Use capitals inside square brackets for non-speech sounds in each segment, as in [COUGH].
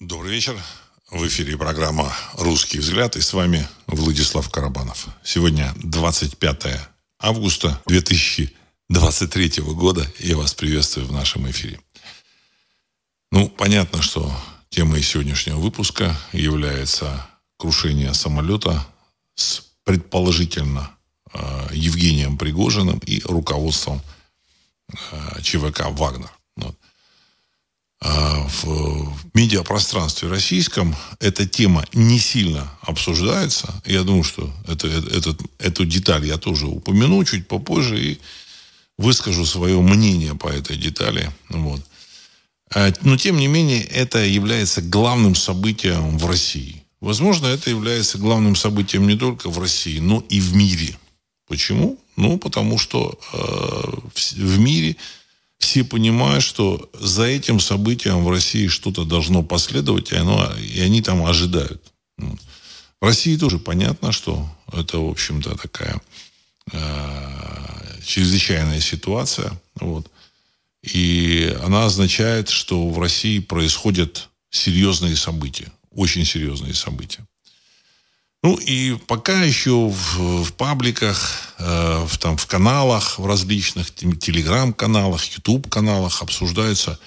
Добрый вечер. В эфире программа «Русский взгляд» и с вами Владислав Карабанов. Сегодня 25 августа 2023 года. Я вас приветствую в нашем эфире. Ну, понятно, что темой сегодняшнего выпуска является крушение самолета с предположительно э, Евгением Пригожиным и руководством э, ЧВК «Вагнер». Вот. А, в медиапространстве российском эта тема не сильно обсуждается. Я думаю, что это, этот, эту деталь я тоже упомяну чуть попозже и выскажу свое мнение по этой детали. Вот. А, но, тем не менее, это является главным событием в России. Возможно, это является главным событием не только в России, но и в мире. Почему? Ну, потому что э, в мире все понимают, что за этим событием в России что-то должно последовать, и, оно, и они там ожидают. В России тоже понятно, что это, в общем-то, такая э, чрезвычайная ситуация. Вот. И она означает, что в России происходят серьезные события, очень серьезные события. Ну и пока еще в, в пабликах, э, в, там, в каналах, в различных телеграм-каналах, ютуб-каналах обсуждается,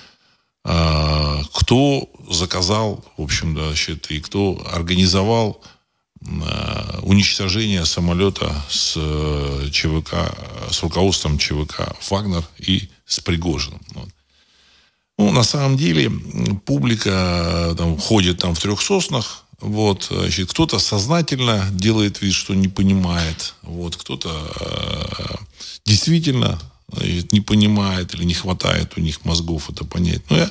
э, кто заказал, в общем, да, значит, и кто организовал э, уничтожение самолета с э, ЧВК, с руководством ЧВК «Вагнер» и с Пригожиным. Вот. Ну, на самом деле, публика э, там, ходит там в трех соснах, вот, значит, кто-то сознательно делает вид, что не понимает. Вот, кто-то э, действительно значит, не понимает или не хватает у них мозгов это понять. Но я,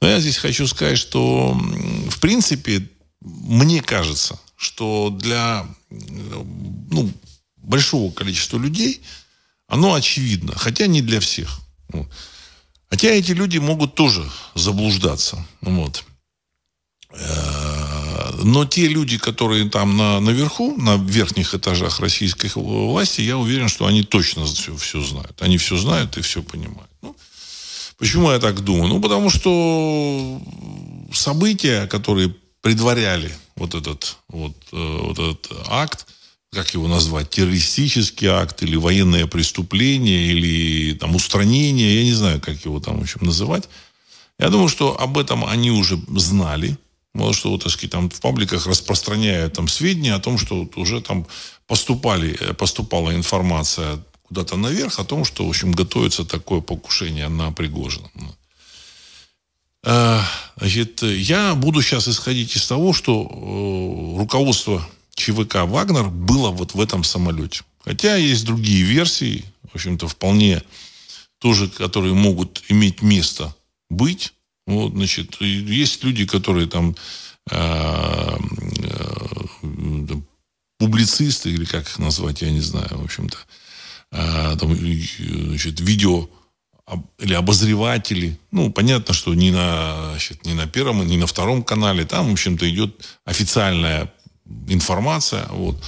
но я здесь хочу сказать, что в принципе мне кажется, что для ну, большого количества людей оно очевидно, хотя не для всех. Хотя эти люди могут тоже заблуждаться. Вот. Э, но те люди, которые там на, наверху, на верхних этажах российской власти, я уверен, что они точно все, все знают. Они все знают и все понимают. Ну, почему я так думаю? Ну, потому что события, которые предваряли вот этот, вот, э, вот этот акт, как его назвать, террористический акт или военное преступление, или там устранение, я не знаю, как его там, в общем, называть. Я думаю, что об этом они уже знали, Мало что, так сказать, там в пабликах распространяют там сведения о том, что вот уже там поступали, э, поступала информация куда-то наверх о том, что, в общем, готовится такое покушение на Пригожина. Э, значит, я буду сейчас исходить из того, что э, руководство ЧВК «Вагнер» было вот в этом самолете. Хотя есть другие версии, в общем-то, вполне тоже, которые могут иметь место быть. Вот, значит, есть люди, которые там э, э, публицисты, или как их назвать, я не знаю, в общем-то, э, там, значит, видео или обозреватели. Ну, понятно, что не на, значит, не на первом, не на втором канале. Там, в общем-то, идет официальная информация. Вот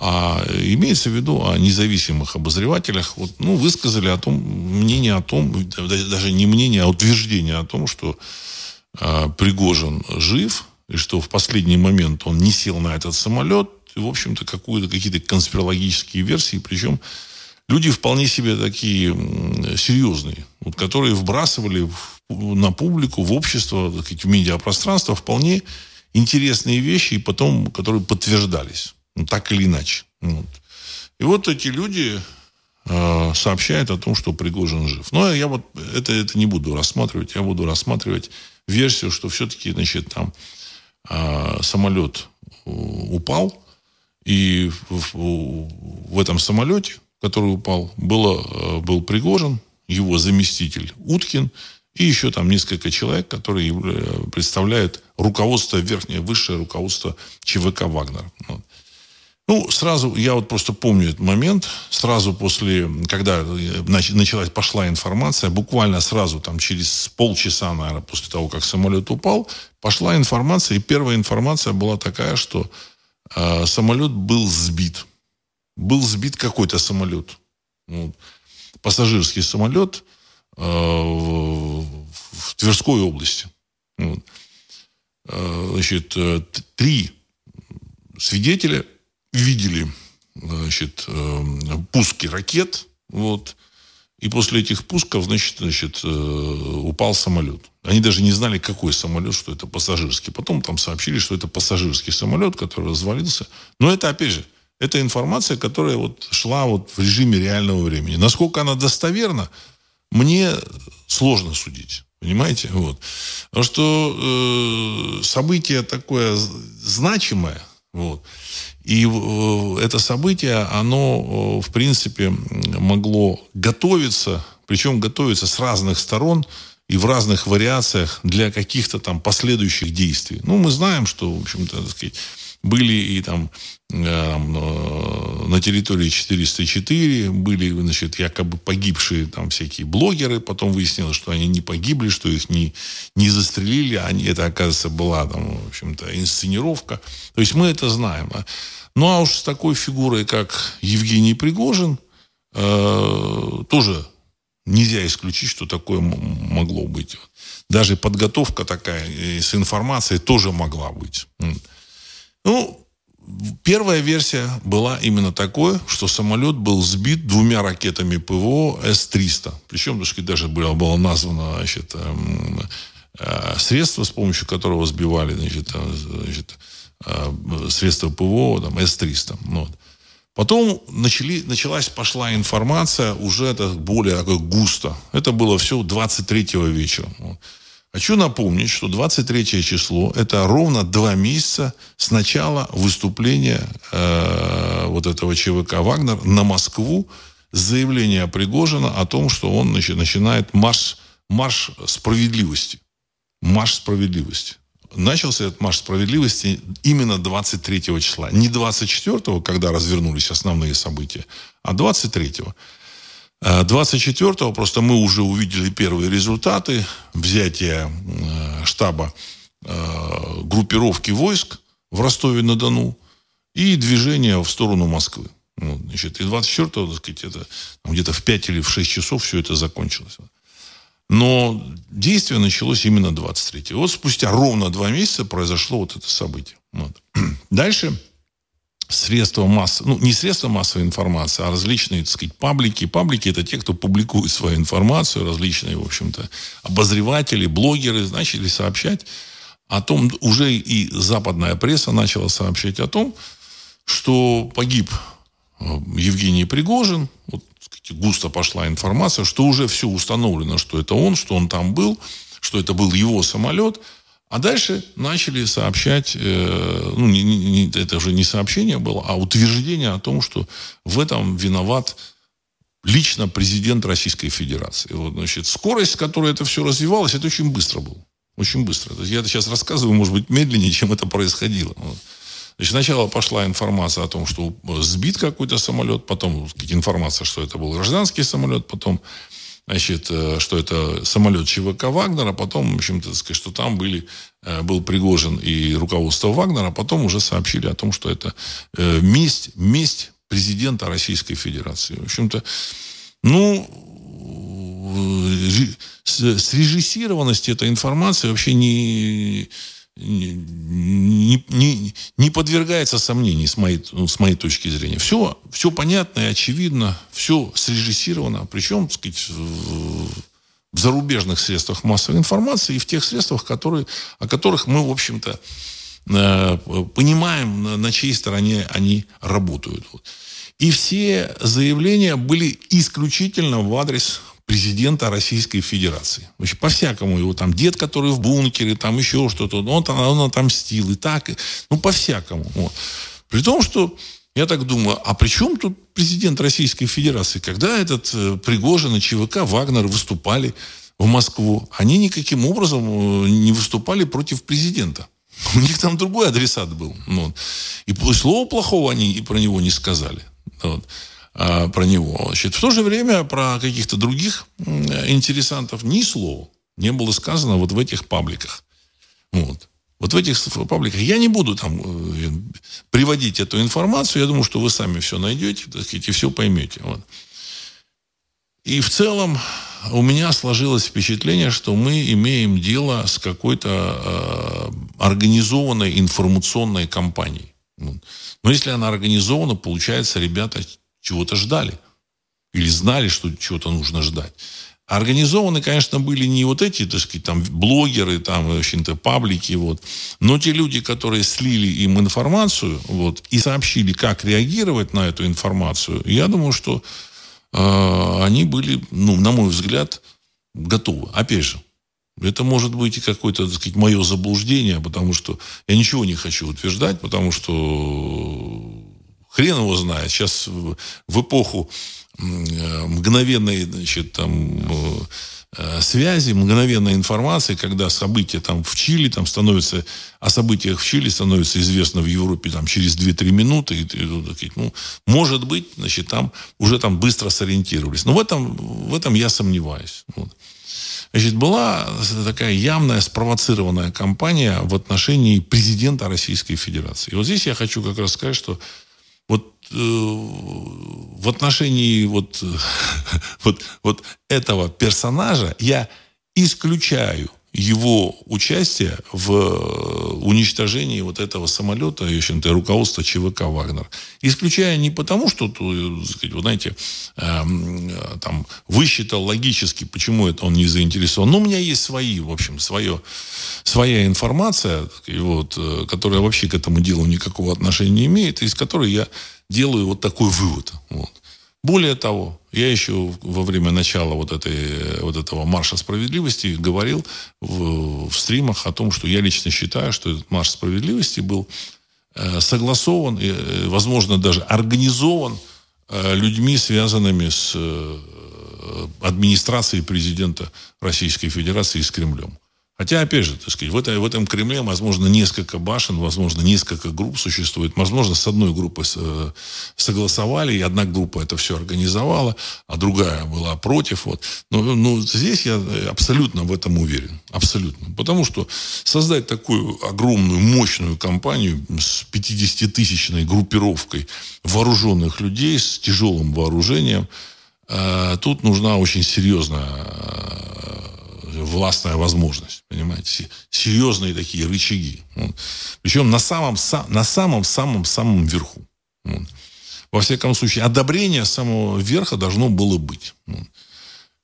а имеется в виду о независимых обозревателях, вот, ну, высказали о том, мнение о том, даже не мнение, а утверждение о том, что э, Пригожин жив, и что в последний момент он не сел на этот самолет, и, в общем-то, какую-то, какие-то конспирологические версии, причем люди вполне себе такие серьезные, вот, которые вбрасывали в, на публику, в общество, так сказать, в медиапространство вполне интересные вещи, и потом, которые подтверждались. Ну, так или иначе. Вот. И вот эти люди э, сообщают о том, что Пригожин жив. Но я вот это, это не буду рассматривать. Я буду рассматривать версию, что все-таки, значит, там э, самолет упал, и в, в этом самолете, который упал, было, э, был Пригожин, его заместитель Уткин, и еще там несколько человек, которые представляют руководство, верхнее, высшее руководство ЧВК «Вагнер». Вот. Ну, сразу, я вот просто помню этот момент, сразу после, когда началась, пошла информация, буквально сразу, там, через полчаса, наверное, после того, как самолет упал, пошла информация, и первая информация была такая, что э, самолет был сбит. Был сбит какой-то самолет. Вот. Пассажирский самолет э, в, в Тверской области. Вот. значит, три свидетеля видели значит, пуски ракет, вот, и после этих пусков, значит, значит, упал самолет. Они даже не знали, какой самолет, что это пассажирский. Потом там сообщили, что это пассажирский самолет, который развалился. Но это, опять же, это информация, которая вот шла вот в режиме реального времени. Насколько она достоверна, мне сложно судить. Понимаете? Вот. Потому что э, событие такое значимое. Вот. И э, это событие, оно, э, в принципе, могло готовиться, причем готовиться с разных сторон и в разных вариациях для каких-то там последующих действий. Ну, мы знаем, что, в общем-то, так сказать, были и там э, на территории 404 были, значит, якобы погибшие там всякие блогеры. Потом выяснилось, что они не погибли, что их не, не застрелили. Они, это, оказывается, была там, в общем-то, инсценировка. То есть мы это знаем. Ну, а уж с такой фигурой, как Евгений Пригожин, э, тоже нельзя исключить, что такое могло быть. Даже подготовка такая с информацией тоже могла быть. Ну, первая версия была именно такой, что самолет был сбит двумя ракетами ПВО С-300. Причем даже было, было названо значит, эм, э, средство, с помощью которого сбивали значит, э, значит, средства ПВО там, С-300. Ну вот. Потом начали, началась, пошла информация уже это более такой густо. Это было все 23 вечера. Хочу напомнить, что 23 число – это ровно два месяца с начала выступления э, вот этого ЧВК «Вагнер» на Москву с заявлением Пригожина о том, что он значит, начинает марш, марш справедливости. Марш справедливости. Начался этот марш справедливости именно 23 числа. Не 24, когда развернулись основные события, а 23. -го. 24-го просто мы уже увидели первые результаты взятия э, штаба э, группировки войск в Ростове-на-Дону и движения в сторону Москвы. Вот, значит, и 24-го, так сказать, это где-то в 5 или в 6 часов все это закончилось. Но действие началось именно 23-го. Вот спустя ровно два месяца произошло вот это событие. Вот. [CLEARS THROAT] Дальше средства масс, ну, не средства массовой информации, а различные, так сказать, паблики. Паблики – это те, кто публикует свою информацию, различные, в общем-то, обозреватели, блогеры начали сообщать о том, уже и западная пресса начала сообщать о том, что погиб Евгений Пригожин, вот, густо пошла информация, что уже все установлено, что это он, что он там был, что это был его самолет – а дальше начали сообщать, э, ну, не, не, это уже не сообщение было, а утверждение о том, что в этом виноват лично президент Российской Федерации. Вот, значит, скорость, с которой это все развивалось, это очень быстро было. Очень быстро. Я это сейчас рассказываю, может быть, медленнее, чем это происходило. Вот. Значит, сначала пошла информация о том, что сбит какой-то самолет, потом информация, что это был гражданский самолет, потом значит, э, что это самолет ЧВК Вагнера, потом, в общем-то, сказать, что там были, э, был Пригожин и руководство Вагнера, потом уже сообщили о том, что это э, месть, месть президента Российской Федерации. В общем-то, ну, срежиссированность этой информации вообще не, не, не, не подвергается сомнению с моей, ну, с моей точки зрения. Все, все понятно и очевидно, все срежиссировано, причем, так сказать, в зарубежных средствах массовой информации и в тех средствах, которые, о которых мы, в общем-то, э, понимаем, на чьей стороне они работают. И все заявления были исключительно в адрес президента Российской Федерации. Вообще, по-всякому его там дед, который в бункере, там еще что-то, он, он отомстил, и так, ну, по-всякому. Вот. При том, что я так думаю, а при чем тут президент Российской Федерации? Когда этот э, Пригожин и ЧВК Вагнер выступали в Москву, они никаким образом э, не выступали против президента. [LAUGHS] У них там другой адресат был. Вот. И слова плохого они и про него не сказали. Вот. А, про него. Значит, в то же время про каких-то других интересантов ни слова не было сказано вот в этих пабликах. Вот. Вот в этих пабликах я не буду там э, приводить эту информацию. Я думаю, что вы сами все найдете, так сказать, и все поймете. Вот. И в целом у меня сложилось впечатление, что мы имеем дело с какой-то э, организованной информационной кампанией. Но если она организована, получается, ребята чего-то ждали. Или знали, что чего-то нужно ждать. Организованы, конечно, были не вот эти, так сказать, там, блогеры, там, в общем-то, паблики, вот. Но те люди, которые слили им информацию, вот, и сообщили, как реагировать на эту информацию, я думаю, что э, они были, ну, на мой взгляд, готовы. Опять же, это может быть и какое-то, так сказать, мое заблуждение, потому что я ничего не хочу утверждать, потому что хрен его знает. Сейчас в эпоху Э, мгновенной значит, там, э, э, связи, мгновенной информации, когда события там в Чили там становятся, о событиях в Чили становится известно в Европе там через 2-3 минуты. И, и, ну, может быть, значит, там уже там быстро сориентировались. Но в этом, в этом я сомневаюсь. Вот. Значит, была такая явная спровоцированная кампания в отношении президента Российской Федерации. И вот здесь я хочу как раз сказать, что вот э, в отношении вот, [LAUGHS] вот, вот этого персонажа я исключаю его участие в э, уничтожении вот этого самолета, в общем-то, руководства ЧВК «Вагнер». Исключая не потому, что, сказать, вы знаете, эм, э, там, высчитал логически, почему это он не заинтересован. Но у меня есть свои, в общем, свое, своя информация, вот, э, которая вообще к этому делу никакого отношения не имеет, из которой я делаю вот такой вывод. Вот. Более того, я еще во время начала вот, этой, вот этого марша справедливости говорил в, в стримах о том, что я лично считаю, что этот марш справедливости был э, согласован, э, возможно, даже организован э, людьми, связанными с э, администрацией президента Российской Федерации и с Кремлем. Хотя, опять же, так сказать, в, это, в этом Кремле, возможно, несколько башен, возможно, несколько групп существует. Возможно, с одной группой э, согласовали, и одна группа это все организовала, а другая была против. Вот. Но, но здесь я абсолютно в этом уверен. Абсолютно. Потому что создать такую огромную, мощную компанию с 50-тысячной группировкой вооруженных людей с тяжелым вооружением, э, тут нужна очень серьезная э, властная возможность, понимаете, серьезные такие рычаги. Вот. Причем на самом, на самом, самом, самом верху. Вот. Во всяком случае, одобрение самого верха должно было быть. Вот.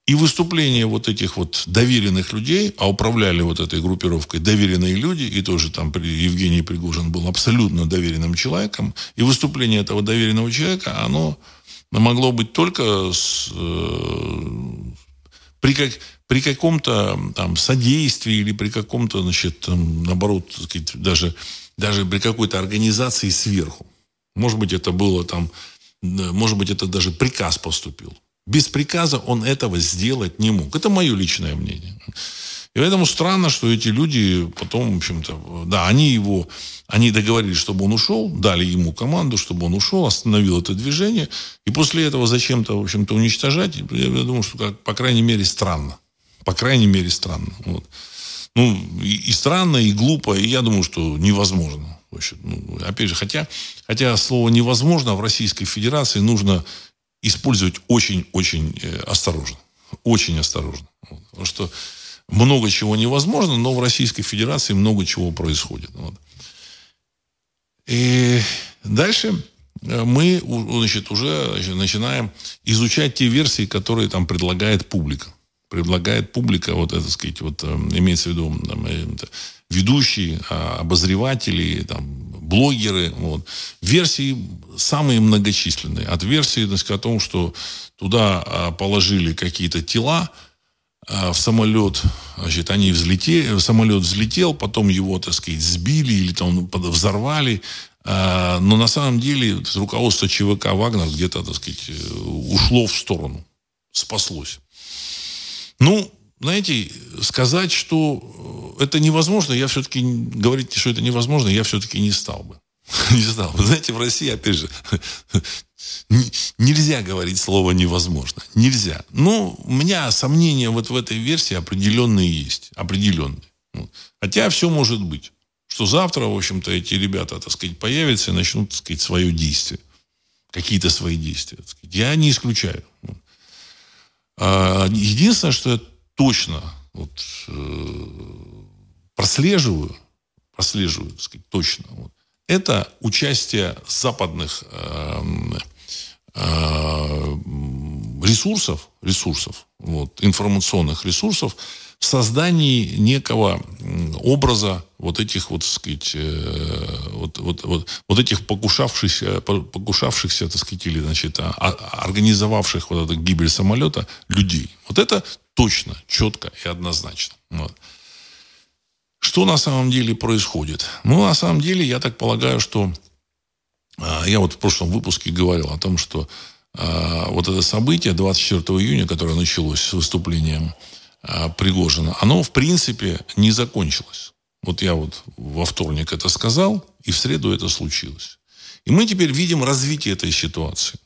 И выступление вот этих вот доверенных людей, а управляли вот этой группировкой доверенные люди, и тоже там Евгений Пригожин был абсолютно доверенным человеком, и выступление этого доверенного человека, оно могло быть только с, э, при, как, при каком-то там содействии или при каком-то, значит, там, наоборот, сказать, даже, даже при какой-то организации сверху. Может быть, это было там, может быть, это даже приказ поступил. Без приказа он этого сделать не мог. Это мое личное мнение. И поэтому странно, что эти люди потом, в общем-то, да, они его, они договорились, чтобы он ушел, дали ему команду, чтобы он ушел, остановил это движение, и после этого зачем-то, в общем-то, уничтожать, я, я думаю, что, как, по крайней мере, странно. По крайней мере, странно. Вот. Ну, и, и странно, и глупо, и я думаю, что невозможно. Вообще, ну, опять же, хотя, хотя слово невозможно в Российской Федерации нужно использовать очень-очень э, осторожно. Очень осторожно. Вот. Потому что много чего невозможно, но в Российской Федерации много чего происходит. Вот. И дальше э, мы значит, уже начинаем изучать те версии, которые там предлагает публика. Предлагает публика, вот это, сказать, вот э, имеется в виду там, э, ведущие, а, обозреватели, там, блогеры. Вот. Версии самые многочисленные. От версии так сказать, о том, что туда а, положили какие-то тела, в самолет, значит, они взлетели, самолет взлетел, потом его, так сказать, сбили или там взорвали. А, но на самом деле руководство ЧВК «Вагнер» где-то, так сказать, ушло в сторону, спаслось. Ну, знаете, сказать, что это невозможно, я все-таки, говорить, что это невозможно, я все-таки не стал бы. [LAUGHS] Не стал бы. Знаете, в России, опять же, [LAUGHS] нельзя говорить слово невозможно. Нельзя. Но у меня сомнения вот в этой версии определенные есть. Определенные. Хотя все может быть. Что завтра, в общем-то, эти ребята, так сказать, появятся и начнут, так сказать, свое действие. Какие-то свои действия. Так сказать. Я не исключаю. А, единственное, что я точно вот, э, прослеживаю, прослеживаю, так сказать, точно, вот, это участие западных э, ресурсов, ресурсов, вот, информационных ресурсов в создании некого образа вот этих вот, так сказать, э, вот, вот, вот, вот этих покушавшихся, покушавшихся, так сказать, или, значит, а, а, организовавших вот эту гибель самолета людей. Вот это точно, четко и однозначно. Вот. Что на самом деле происходит? Ну, на самом деле, я так полагаю, что я вот в прошлом выпуске говорил о том, что а, вот это событие 24 июня, которое началось с выступлением а, Пригожина, оно, в принципе, не закончилось. Вот я вот во вторник это сказал, и в среду это случилось. И мы теперь видим развитие этой ситуации.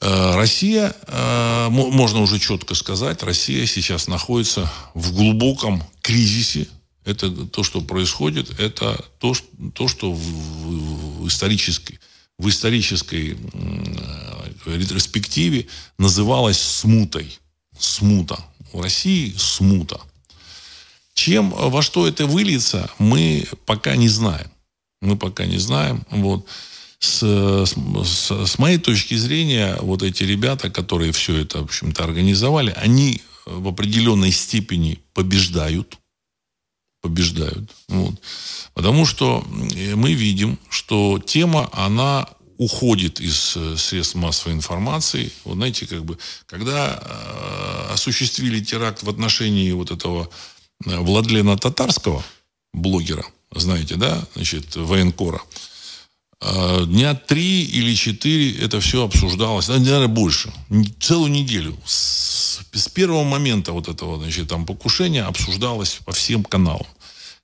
Россия, можно уже четко сказать, Россия сейчас находится в глубоком кризисе это то, что происходит, это то, то что в исторической, в исторической э, ретроспективе называлось смутой. Смута. У России смута. Чем, во что это выльется, мы пока не знаем. Мы пока не знаем. Вот. С, с, с моей точки зрения, вот эти ребята, которые все это, в общем-то, организовали, они в определенной степени побеждают побеждают. Вот. Потому что мы видим, что тема, она уходит из э, средств массовой информации. Вот знаете, как бы, когда э, осуществили теракт в отношении вот этого э, Владлена Татарского, блогера, знаете, да, значит, военкора, э, дня три или четыре это все обсуждалось, наверное, больше, целую неделю. С, с первого момента вот этого, значит, там покушения обсуждалось по всем каналам.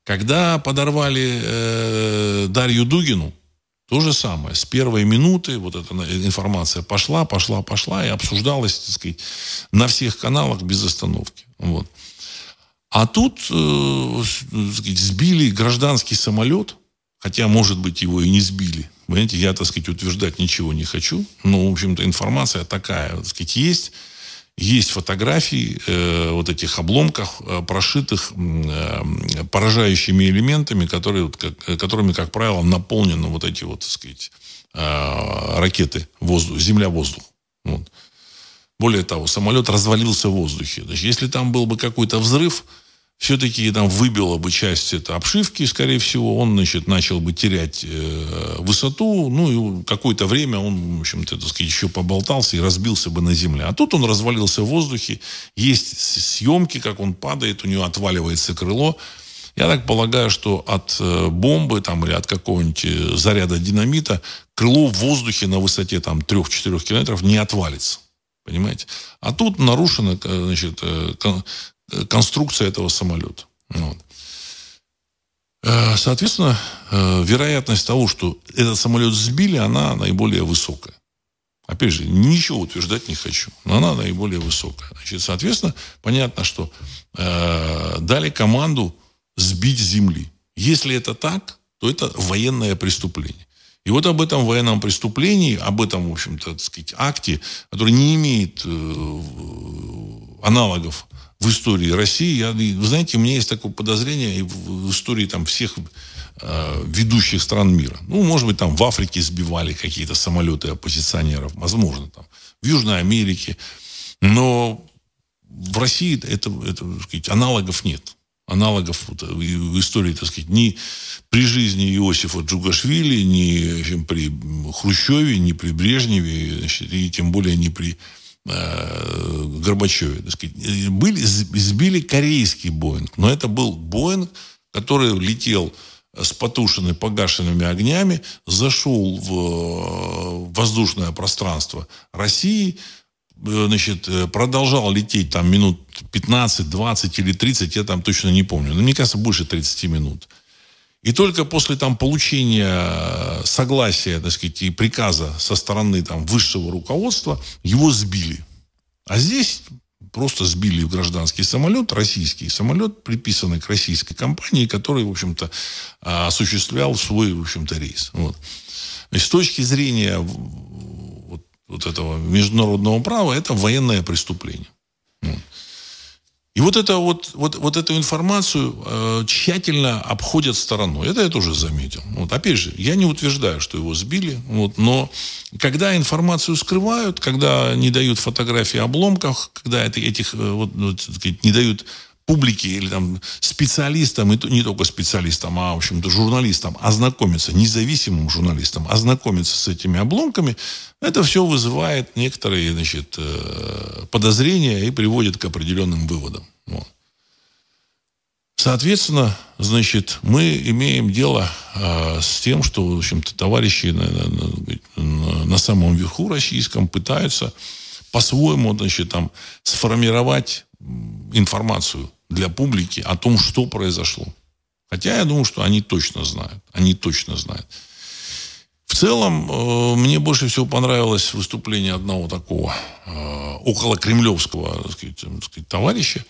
Когда подорвали э, Дарью Дугину, то же самое. С первой минуты вот эта информация пошла, пошла, пошла и обсуждалась, так сказать, на всех каналах без остановки. Вот. А тут э, сказать, сбили гражданский самолет, хотя, может быть, его и не сбили. Понимаете, я, так сказать, утверждать ничего не хочу, но, в общем-то, информация такая, так сказать, есть. Есть фотографии э, вот этих обломков, э, прошитых э, поражающими элементами, которые, вот, как, которыми, как правило, наполнены вот эти вот, так сказать, э, ракеты воздух, земля-воздух. Вот. Более того, самолет развалился в воздухе. Значит, если там был бы какой-то взрыв, все-таки там выбило бы часть это обшивки, скорее всего, он, значит, начал бы терять э, высоту, ну, и какое-то время он, в общем-то, так сказать, еще поболтался и разбился бы на земле. А тут он развалился в воздухе, есть съемки, как он падает, у него отваливается крыло. Я так полагаю, что от э, бомбы там, или от какого-нибудь э, заряда динамита крыло в воздухе на высоте там 3-4 километров не отвалится. Понимаете? А тут нарушена значит, Э, конструкция этого самолета. Вот. Э, соответственно, э, вероятность того, что этот самолет сбили, она наиболее высокая. Опять же, ничего утверждать не хочу, но она наиболее высокая. Значит, соответственно, понятно, что э, дали команду сбить земли. Если это так, то это военное преступление. И вот об этом военном преступлении, об этом, в общем-то, так сказать, акте, который не имеет э, аналогов в истории России. Я, знаете, у меня есть такое подозрение и в, истории там всех э, ведущих стран мира. Ну, может быть, там в Африке сбивали какие-то самолеты оппозиционеров, возможно, там в Южной Америке. Но в России это, это так сказать, аналогов нет. Аналогов вот, в истории, так сказать, ни при жизни Иосифа Джугашвили, ни при Хрущеве, ни при Брежневе, значит, и тем более не при Э, Горбачеве, так сказать, были, сбили корейский Боинг. Но это был Боинг, который летел с потушенными, погашенными огнями, зашел в э, воздушное пространство России, э, значит, продолжал лететь там минут 15, 20 или 30, я там точно не помню. Но мне кажется, больше 30 минут. И только после там, получения э, согласия, так сказать, и приказа со стороны там, высшего руководства, его сбили. А здесь просто сбили в гражданский самолет, российский самолет, приписанный к российской компании, который, в общем-то, а, осуществлял свой, в общем-то, рейс. Вот. И с точки зрения вот, вот этого международного права, это военное преступление. И вот, это, вот, вот, вот эту информацию э, тщательно обходят стороной. Это я тоже заметил. Вот, опять же, я не утверждаю, что его сбили, вот, но когда информацию скрывают, когда не дают фотографии обломков, когда это, этих э, вот, вот, сказать, не дают публике или там специалистам, и не только специалистам, а, в общем-то, журналистам ознакомиться, независимым журналистам ознакомиться с этими обломками, это все вызывает некоторые, значит, э, подозрения и приводит к определенным выводам. Вот. Соответственно, значит, мы имеем дело э, с тем, что, в общем-то, товарищи на, на, на самом верху российском пытаются по-своему, значит, там, сформировать информацию для публики о том, что произошло. Хотя я думаю, что они точно знают. Они точно знают. В целом, э, мне больше всего понравилось выступление одного такого э, около кремлевского так сказать, так сказать, товарища,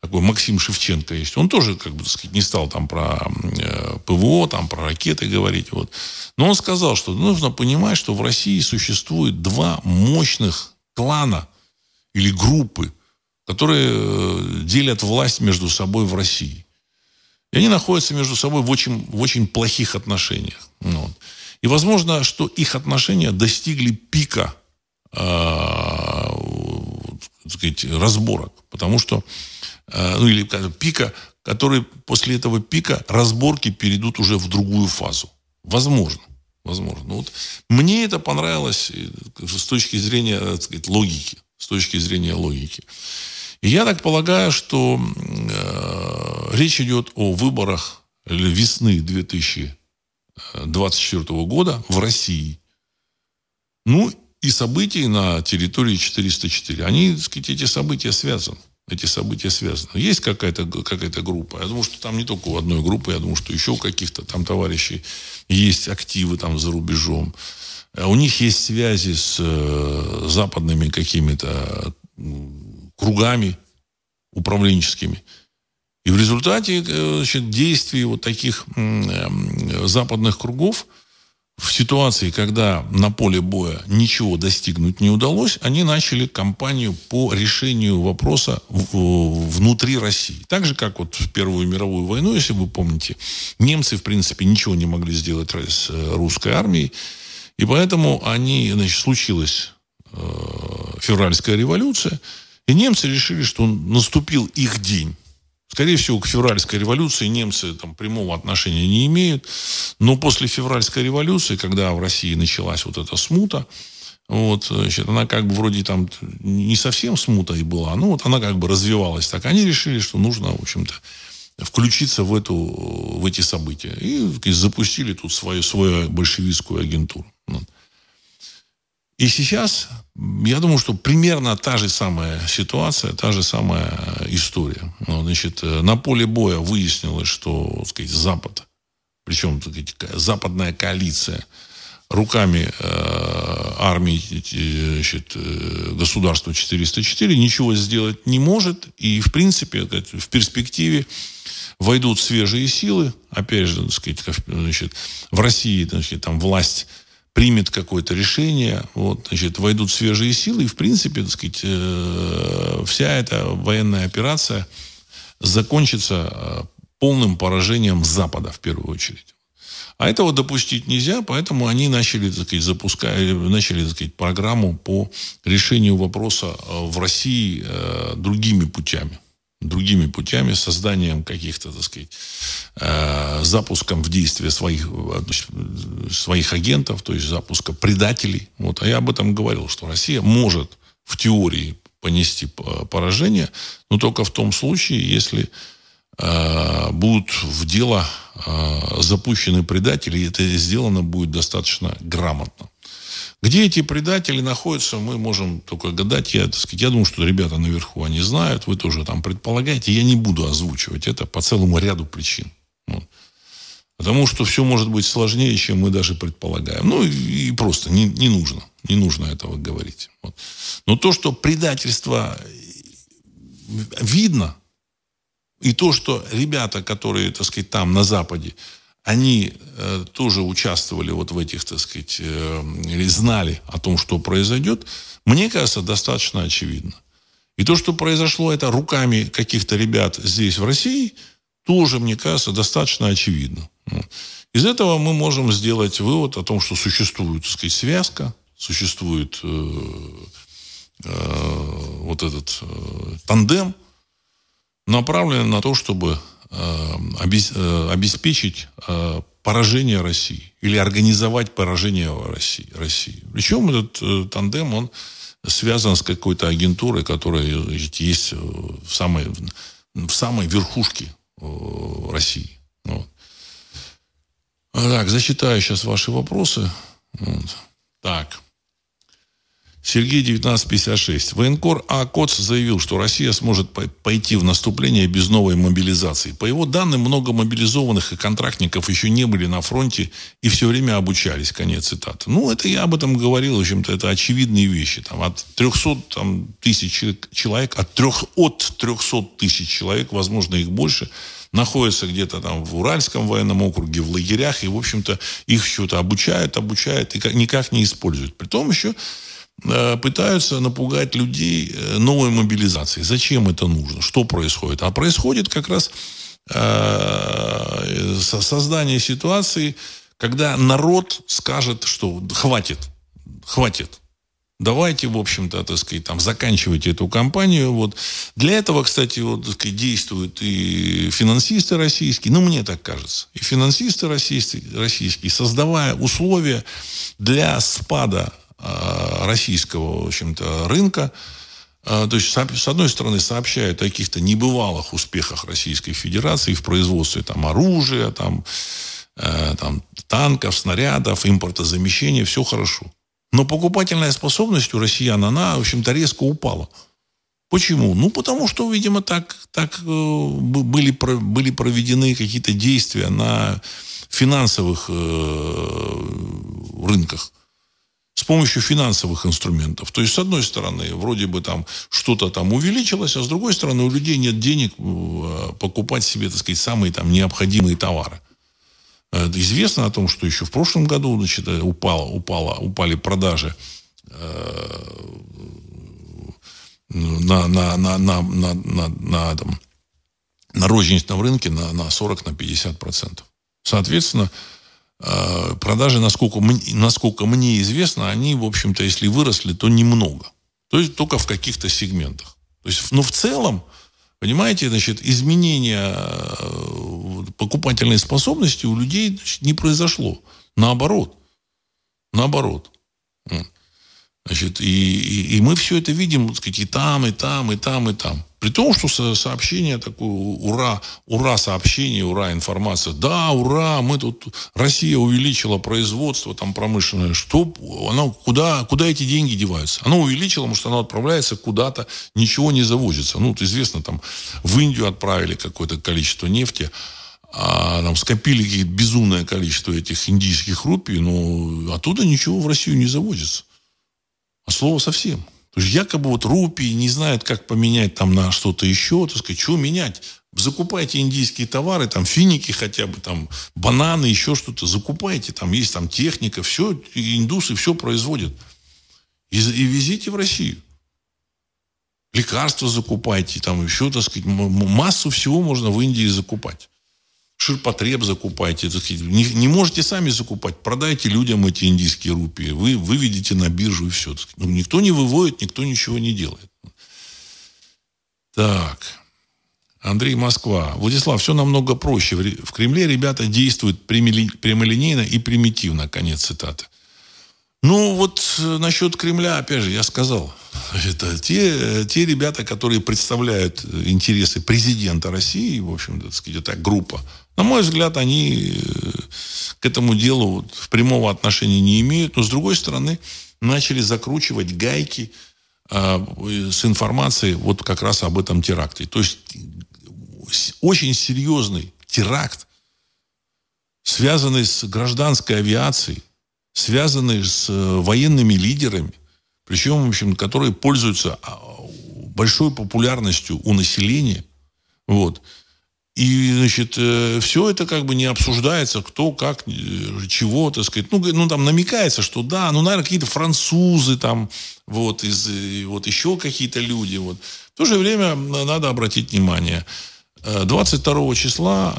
такой Максим Шевченко есть. Он тоже, как бы, так сказать, не стал там про э, ПВО, там про ракеты говорить. Вот. Но он сказал, что нужно понимать, что в России существует два мощных клана или группы которые э, делят власть между собой в России. И они находятся между собой в очень, в очень плохих отношениях. Ну вот. И возможно, что их отношения достигли пика э, сказать, разборок. Потому что, э, ну или пика, который после этого пика разборки перейдут уже в другую фазу. Возможно. Возможно. Ну вот мне это понравилось э, с точки зрения так сказать, логики. С точки зрения логики. Я так полагаю, что э, речь идет о выборах весны 2024 года в России. Ну, и событий на территории 404. Они, так сказать, эти события связаны. Эти события связаны. Есть какая-то какая группа. Я думаю, что там не только у одной группы, я думаю, что еще у каких-то там товарищей есть активы там за рубежом. У них есть связи с э, западными какими-то кругами управленческими. И в результате э, значит, действий вот таких э, западных кругов в ситуации, когда на поле боя ничего достигнуть не удалось, они начали кампанию по решению вопроса внутри России. Так же, как вот в Первую мировую войну, если вы помните, немцы, в принципе, ничего не могли сделать с э, русской армией. И поэтому они, значит, случилась февральская революция – и немцы решили, что наступил их день. Скорее всего, к февральской революции немцы там, прямого отношения не имеют. Но после февральской революции, когда в России началась вот эта смута, вот, значит, она как бы вроде там не совсем смута и была, но вот она как бы развивалась так. Они решили, что нужно, в общем-то, включиться в, эту, в эти события. И запустили тут свою, свою большевистскую агентуру. Вот. И сейчас, я думаю, что примерно та же самая ситуация, та же самая история. Ну, значит, э, на поле боя выяснилось, что, так сказать, Запад, причем так сказать, западная коалиция, руками э, армии значит, э, государства 404 ничего сделать не может. И, в принципе, в перспективе войдут свежие силы. Опять же, так сказать, значит, в России значит, там власть примет какое-то решение, вот, значит, войдут свежие силы, и, в принципе, так сказать, э, вся эта военная операция закончится э, полным поражением Запада, в первую очередь. А этого допустить нельзя, поэтому они начали, так сказать, запускать, начали, так сказать, программу по решению вопроса э, в России другими путями другими путями, созданием каких-то, так сказать, э, запуском в действие своих, своих агентов, то есть запуска предателей. Вот. А я об этом говорил, что Россия может в теории понести поражение, но только в том случае, если э, будут в дело э, запущены предатели, и это сделано будет достаточно грамотно. Где эти предатели находятся, мы можем только гадать. Я, так сказать, я думаю, что ребята наверху, они знают, вы тоже там предполагаете. Я не буду озвучивать это по целому ряду причин. Вот. Потому что все может быть сложнее, чем мы даже предполагаем. Ну, и, и просто не, не нужно. Не нужно этого говорить. Вот. Но то, что предательство видно, и то, что ребята, которые, так сказать, там на Западе, они э, тоже участвовали вот в этих, так сказать, э, или знали о том, что произойдет, мне кажется, достаточно очевидно. И то, что произошло это руками каких-то ребят здесь, в России, тоже, мне кажется, достаточно очевидно. Из этого мы можем сделать вывод о том, что существует, так сказать, связка, существует э, э, вот этот э, тандем, направленный на то, чтобы обеспечить э, поражение России или организовать поражение России. России. Причем этот э, тандем, он связан с какой-то агентурой, которая есть в самой, в самой верхушке э, России. Вот. Так, зачитаю сейчас ваши вопросы. Вот. Так. Сергей 1956. Военкор А. Заявил, что Россия сможет пойти в наступление без новой мобилизации. По его данным, много мобилизованных и контрактников еще не были на фронте и все время обучались. Конец цитаты. Ну, это я об этом говорил, в общем-то, это очевидные вещи. Там, от 300 там, тысяч человек, от, трех, от 300 тысяч человек, возможно, их больше, находятся где-то там в Уральском военном округе, в лагерях, и, в общем-то, их что-то обучают, обучают и никак не используют. Притом еще пытаются напугать людей э, новой мобилизацией. Зачем это нужно? Что происходит? А происходит как раз э, создание ситуации, когда народ скажет, что хватит, хватит. Давайте, в общем-то, так сказать, там, заканчивайте эту кампанию. Вот. Для этого, кстати, вот, так сказать, действуют и финансисты российские, ну, мне так кажется, и финансисты российские, российские создавая условия для спада Э, российского, в общем-то, рынка. Э, то есть, с одной стороны, сообщают о каких-то небывалых успехах Российской Федерации в производстве там, оружия, там, э, там, танков, снарядов, импортозамещения, все хорошо. Но покупательная способность у россиян, она, в общем-то, резко упала. Почему? Ну, потому что, видимо, так, так были, были проведены какие-то действия на финансовых рынках с помощью финансовых инструментов. То есть, с одной стороны, вроде бы там что-то там увеличилось, а с другой стороны, у людей нет денег э, покупать себе, так сказать, самые там необходимые товары. Э, известно о том, что еще в прошлом году значит, упало, упало, упали продажи э, на, на, на, на, на, на, на, там, на розничном рынке на, на 40-50%. Соответственно, Э, продажи, насколько, насколько мне известно, они, в общем-то, если выросли, то немного. То есть только в каких-то сегментах. То есть, но ну, в целом, понимаете, значит, изменения э, покупательной способности у людей значит, не произошло. Наоборот. Наоборот. Значит, и, и, и мы все это видим, и там, и там, и там, и там. При том, что сообщение такое, ура, ура сообщение, ура информация. Да, ура, мы тут, Россия увеличила производство там промышленное. Что, она, куда, куда эти деньги деваются? Она увеличила, может, она отправляется куда-то, ничего не завозится. Ну, вот известно, там, в Индию отправили какое-то количество нефти, а там скопили безумное количество этих индийских рупий, но оттуда ничего в Россию не завозится. А слово совсем. То есть якобы вот рупии не знают, как поменять там на что-то еще. Так сказать, что менять? Закупайте индийские товары, там финики хотя бы, там бананы, еще что-то. Закупайте, там есть там техника, все, индусы все производят. И, и везите в Россию. Лекарства закупайте, там еще, так сказать, массу всего можно в Индии закупать ширпотреб закупайте. Не, не можете сами закупать, продайте людям эти индийские рупии. Вы выведите на биржу и все. Ну, никто не выводит, никто ничего не делает. Так. Андрей Москва. Владислав, все намного проще. В Кремле ребята действуют прямолинейно и примитивно. Конец цитаты. Ну, вот э, насчет Кремля, опять же, я сказал. [LAUGHS] Это те, те ребята, которые представляют интересы президента России, в общем-то, так сказать, это группа на мой взгляд, они э, к этому делу вот, прямого отношения не имеют. Но, с другой стороны, начали закручивать гайки э, с информацией вот как раз об этом теракте. То есть очень серьезный теракт, связанный с гражданской авиацией, связанный с э, военными лидерами, причем, в общем, которые пользуются а, большой популярностью у населения. Вот И, значит, э, все это как бы не обсуждается, кто, как, э, чего, так сказать. Ну, ну там намекается, что да, ну, наверное, какие-то французы там, вот, из, вот еще какие-то люди, вот. В то же время надо обратить внимание. 22 числа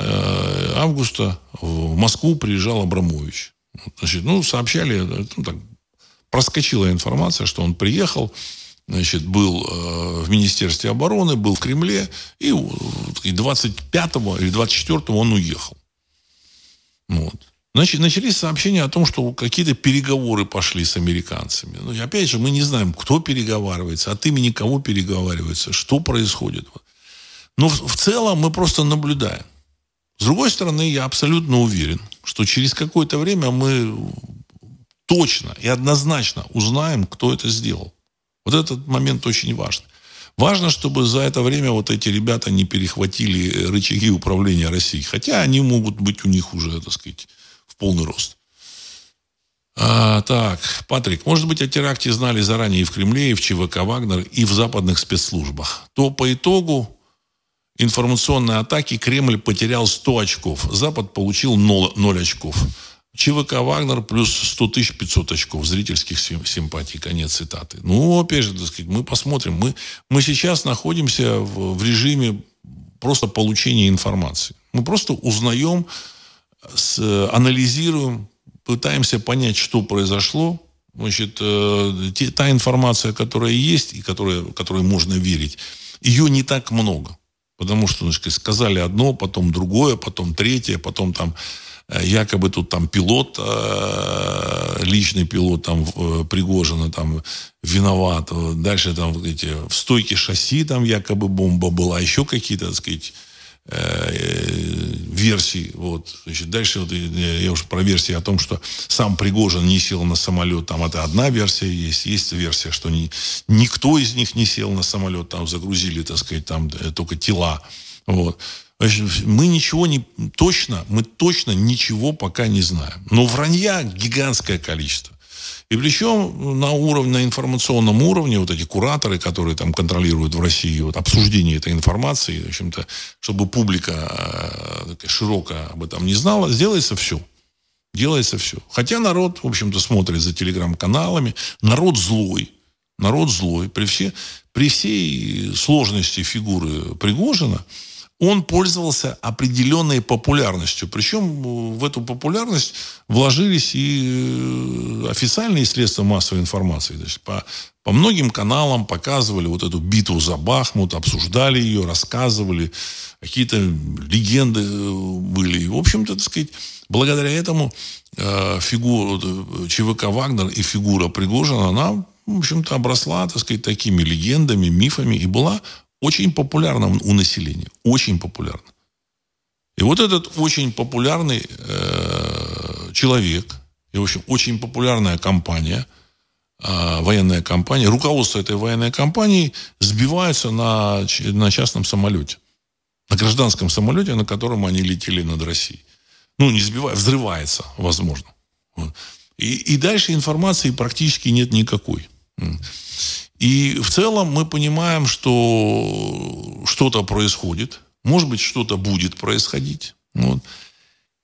августа в Москву приезжал Абрамович. Значит, ну, сообщали, ну, так, проскочила информация, что он приехал, значит, был э, в Министерстве обороны, был в Кремле, и, и 25-го или 24-го он уехал. Вот. Значит, начались сообщения о том, что какие-то переговоры пошли с американцами. Ну, опять же, мы не знаем, кто переговаривается, от имени кого переговаривается, что происходит. Но в, в целом мы просто наблюдаем. С другой стороны, я абсолютно уверен, что через какое-то время мы точно и однозначно узнаем, кто это сделал. Вот этот момент очень важен. Важно, чтобы за это время вот эти ребята не перехватили рычаги управления Россией. Хотя они могут быть у них уже, так сказать, в полный рост. А, так, Патрик, может быть, о теракте знали заранее и в Кремле, и в ЧВК «Вагнер», и в западных спецслужбах. То по итогу информационной атаки Кремль потерял 100 очков, Запад получил 0, 0 очков. ЧВК «Вагнер» плюс 100 тысяч 500 очков зрительских симпатий. Конец цитаты. Ну, опять же, так сказать, мы посмотрим. Мы, мы сейчас находимся в, в режиме просто получения информации. Мы просто узнаем, с, анализируем, пытаемся понять, что произошло. Значит, э, те, та информация, которая есть и которая, которой можно верить, ее не так много. Потому что, значит, сказали одно, потом другое, потом третье, потом там якобы тут там пилот, э, личный пилот там э, Пригожина там виноват. Дальше там эти, в стойке шасси там якобы бомба была, еще какие-то, так сказать, версии. Вот. Значит, дальше вот, я уже про версии о том, что сам Пригожин не сел на самолет. Там это одна версия есть. Есть версия, что ни, никто из них не сел на самолет. Там загрузили, так сказать, там только тела. Вот мы ничего не точно, мы точно ничего пока не знаем. Но вранья гигантское количество. И причем на уровне, на информационном уровне, вот эти кураторы, которые там контролируют в России вот, обсуждение этой информации, в общем-то, чтобы публика э, широкая об этом не знала, сделается все. Делается все. Хотя народ, в общем-то, смотрит за телеграм-каналами. Народ злой. Народ злой. При, все, при всей сложности фигуры Пригожина, он пользовался определенной популярностью. Причем в эту популярность вложились и э, официальные средства массовой информации. То есть по, по многим каналам показывали вот эту битву за Бахмут, обсуждали ее, рассказывали. Какие-то легенды э, были. И, в общем-то, так сказать, благодаря этому э, фигура э, ЧВК «Вагнер» и фигура Пригожина, она в общем-то, обросла, так сказать, такими легендами, мифами и была очень популярна у населения. Очень популярна. И вот этот очень популярный э, человек, и, в общем, очень популярная компания, э, военная компания, руководство этой военной компании сбиваются на, на частном самолете. На гражданском самолете, на котором они летели над Россией. Ну, не сбивает, взрывается, возможно. И, и дальше информации практически нет никакой. И в целом мы понимаем, что что-то происходит, может быть, что-то будет происходить. Вот.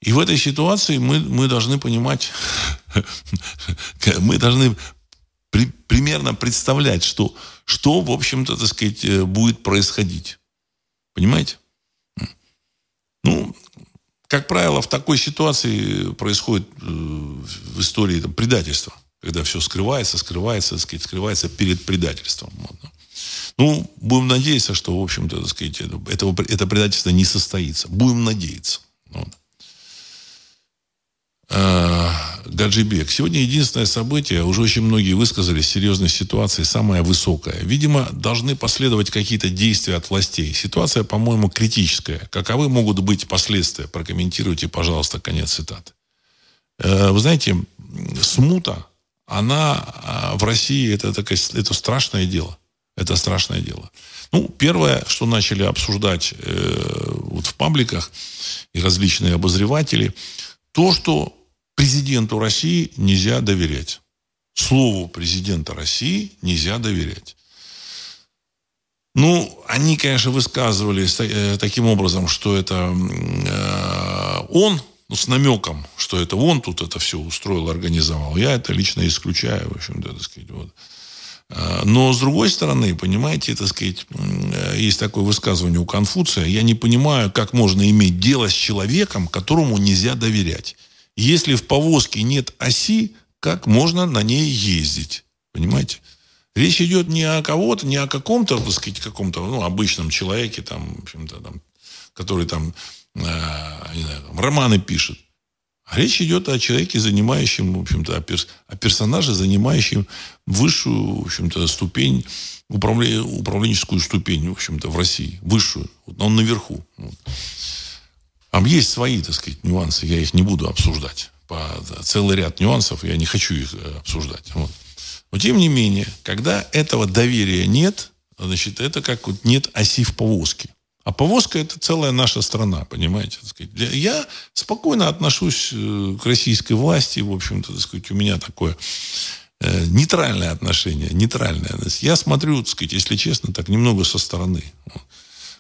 И в этой ситуации мы, мы должны понимать, [LAUGHS] мы должны при, примерно представлять, что, что, в общем-то, так сказать, э, будет происходить. Понимаете? Ну, как правило, в такой ситуации происходит э, в истории там, предательство когда все скрывается, скрывается, сказать, скрывается перед предательством. Ну, будем надеяться, что, в общем-то, так сказать, этого, это предательство не состоится. Будем надеяться. Вот. А, Гаджибек. Сегодня единственное событие, уже очень многие высказались, серьезной ситуации самая высокая. Видимо, должны последовать какие-то действия от властей. Ситуация, по-моему, критическая. Каковы могут быть последствия? Прокомментируйте, пожалуйста, конец цитаты. Э, вы знаете, смута она а, в России это, такое, это страшное дело. Это страшное дело. Ну, первое, что начали обсуждать э, вот в пабликах и различные обозреватели, то, что президенту России нельзя доверять. Слову президента России нельзя доверять. Ну, они, конечно, высказывались э, таким образом, что это э, он, ну, с намеком, что это он тут это все устроил, организовал. Я это лично исключаю, в общем-то, так сказать, вот. А, но, с другой стороны, понимаете, так сказать, есть такое высказывание у Конфуция, я не понимаю, как можно иметь дело с человеком, которому нельзя доверять. Если в повозке нет оси, как можно на ней ездить? Понимаете? Речь идет не о кого-то, не о каком-то, так сказать, каком-то ну, обычном человеке, там, в общем-то, там, который там, не знаю, там, романы пишет. А речь идет о человеке, занимающем, в общем-то, о, перс, о персонаже, занимающем высшую, в общем-то, ступень, управле, управленческую ступень, в общем-то, в России. Высшую. Вот он наверху. Вот. Там есть свои, так сказать, нюансы. Я их не буду обсуждать. По, целый ряд нюансов я не хочу их э, обсуждать. Вот. Но, тем не менее, когда этого доверия нет, значит, это как вот нет оси в повозке. А повозка – это целая наша страна, понимаете? Я спокойно отношусь э, к российской власти, в общем-то, так сказать, у меня такое э, нейтральное отношение, нейтральное. Я смотрю, так сказать, если честно, так немного со стороны.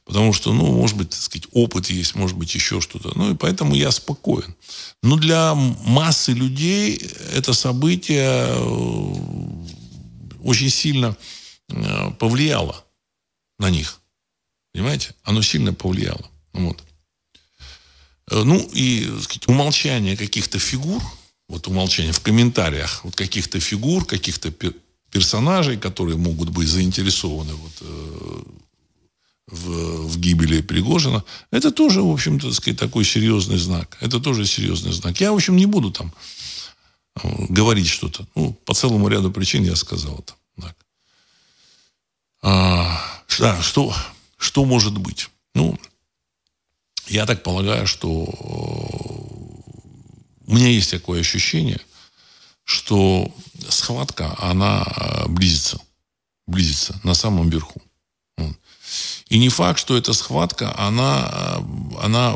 Потому что, ну, может быть, так сказать, опыт есть, может быть, еще что-то. Ну, и поэтому я спокоен. Но для массы людей это событие э, очень сильно повлияло на них. Понимаете? Оно сильно повлияло. Вот. Э, ну, и сказать, умолчание каких-то фигур, вот умолчание в комментариях вот каких-то фигур, каких-то персонажей, которые могут быть заинтересованы вот, э, в, в гибели Пригожина, это тоже, в общем-то, сказать, такой серьезный знак. Это тоже серьезный знак. Я, в общем, не буду там э, говорить что-то. Ну, по целому ряду причин я сказал это. Так. А, да, что, что может быть? Ну, я так полагаю, что э, у меня есть такое ощущение, что схватка, она э, близится. Близится на самом верху. И не факт, что эта схватка, она, э, она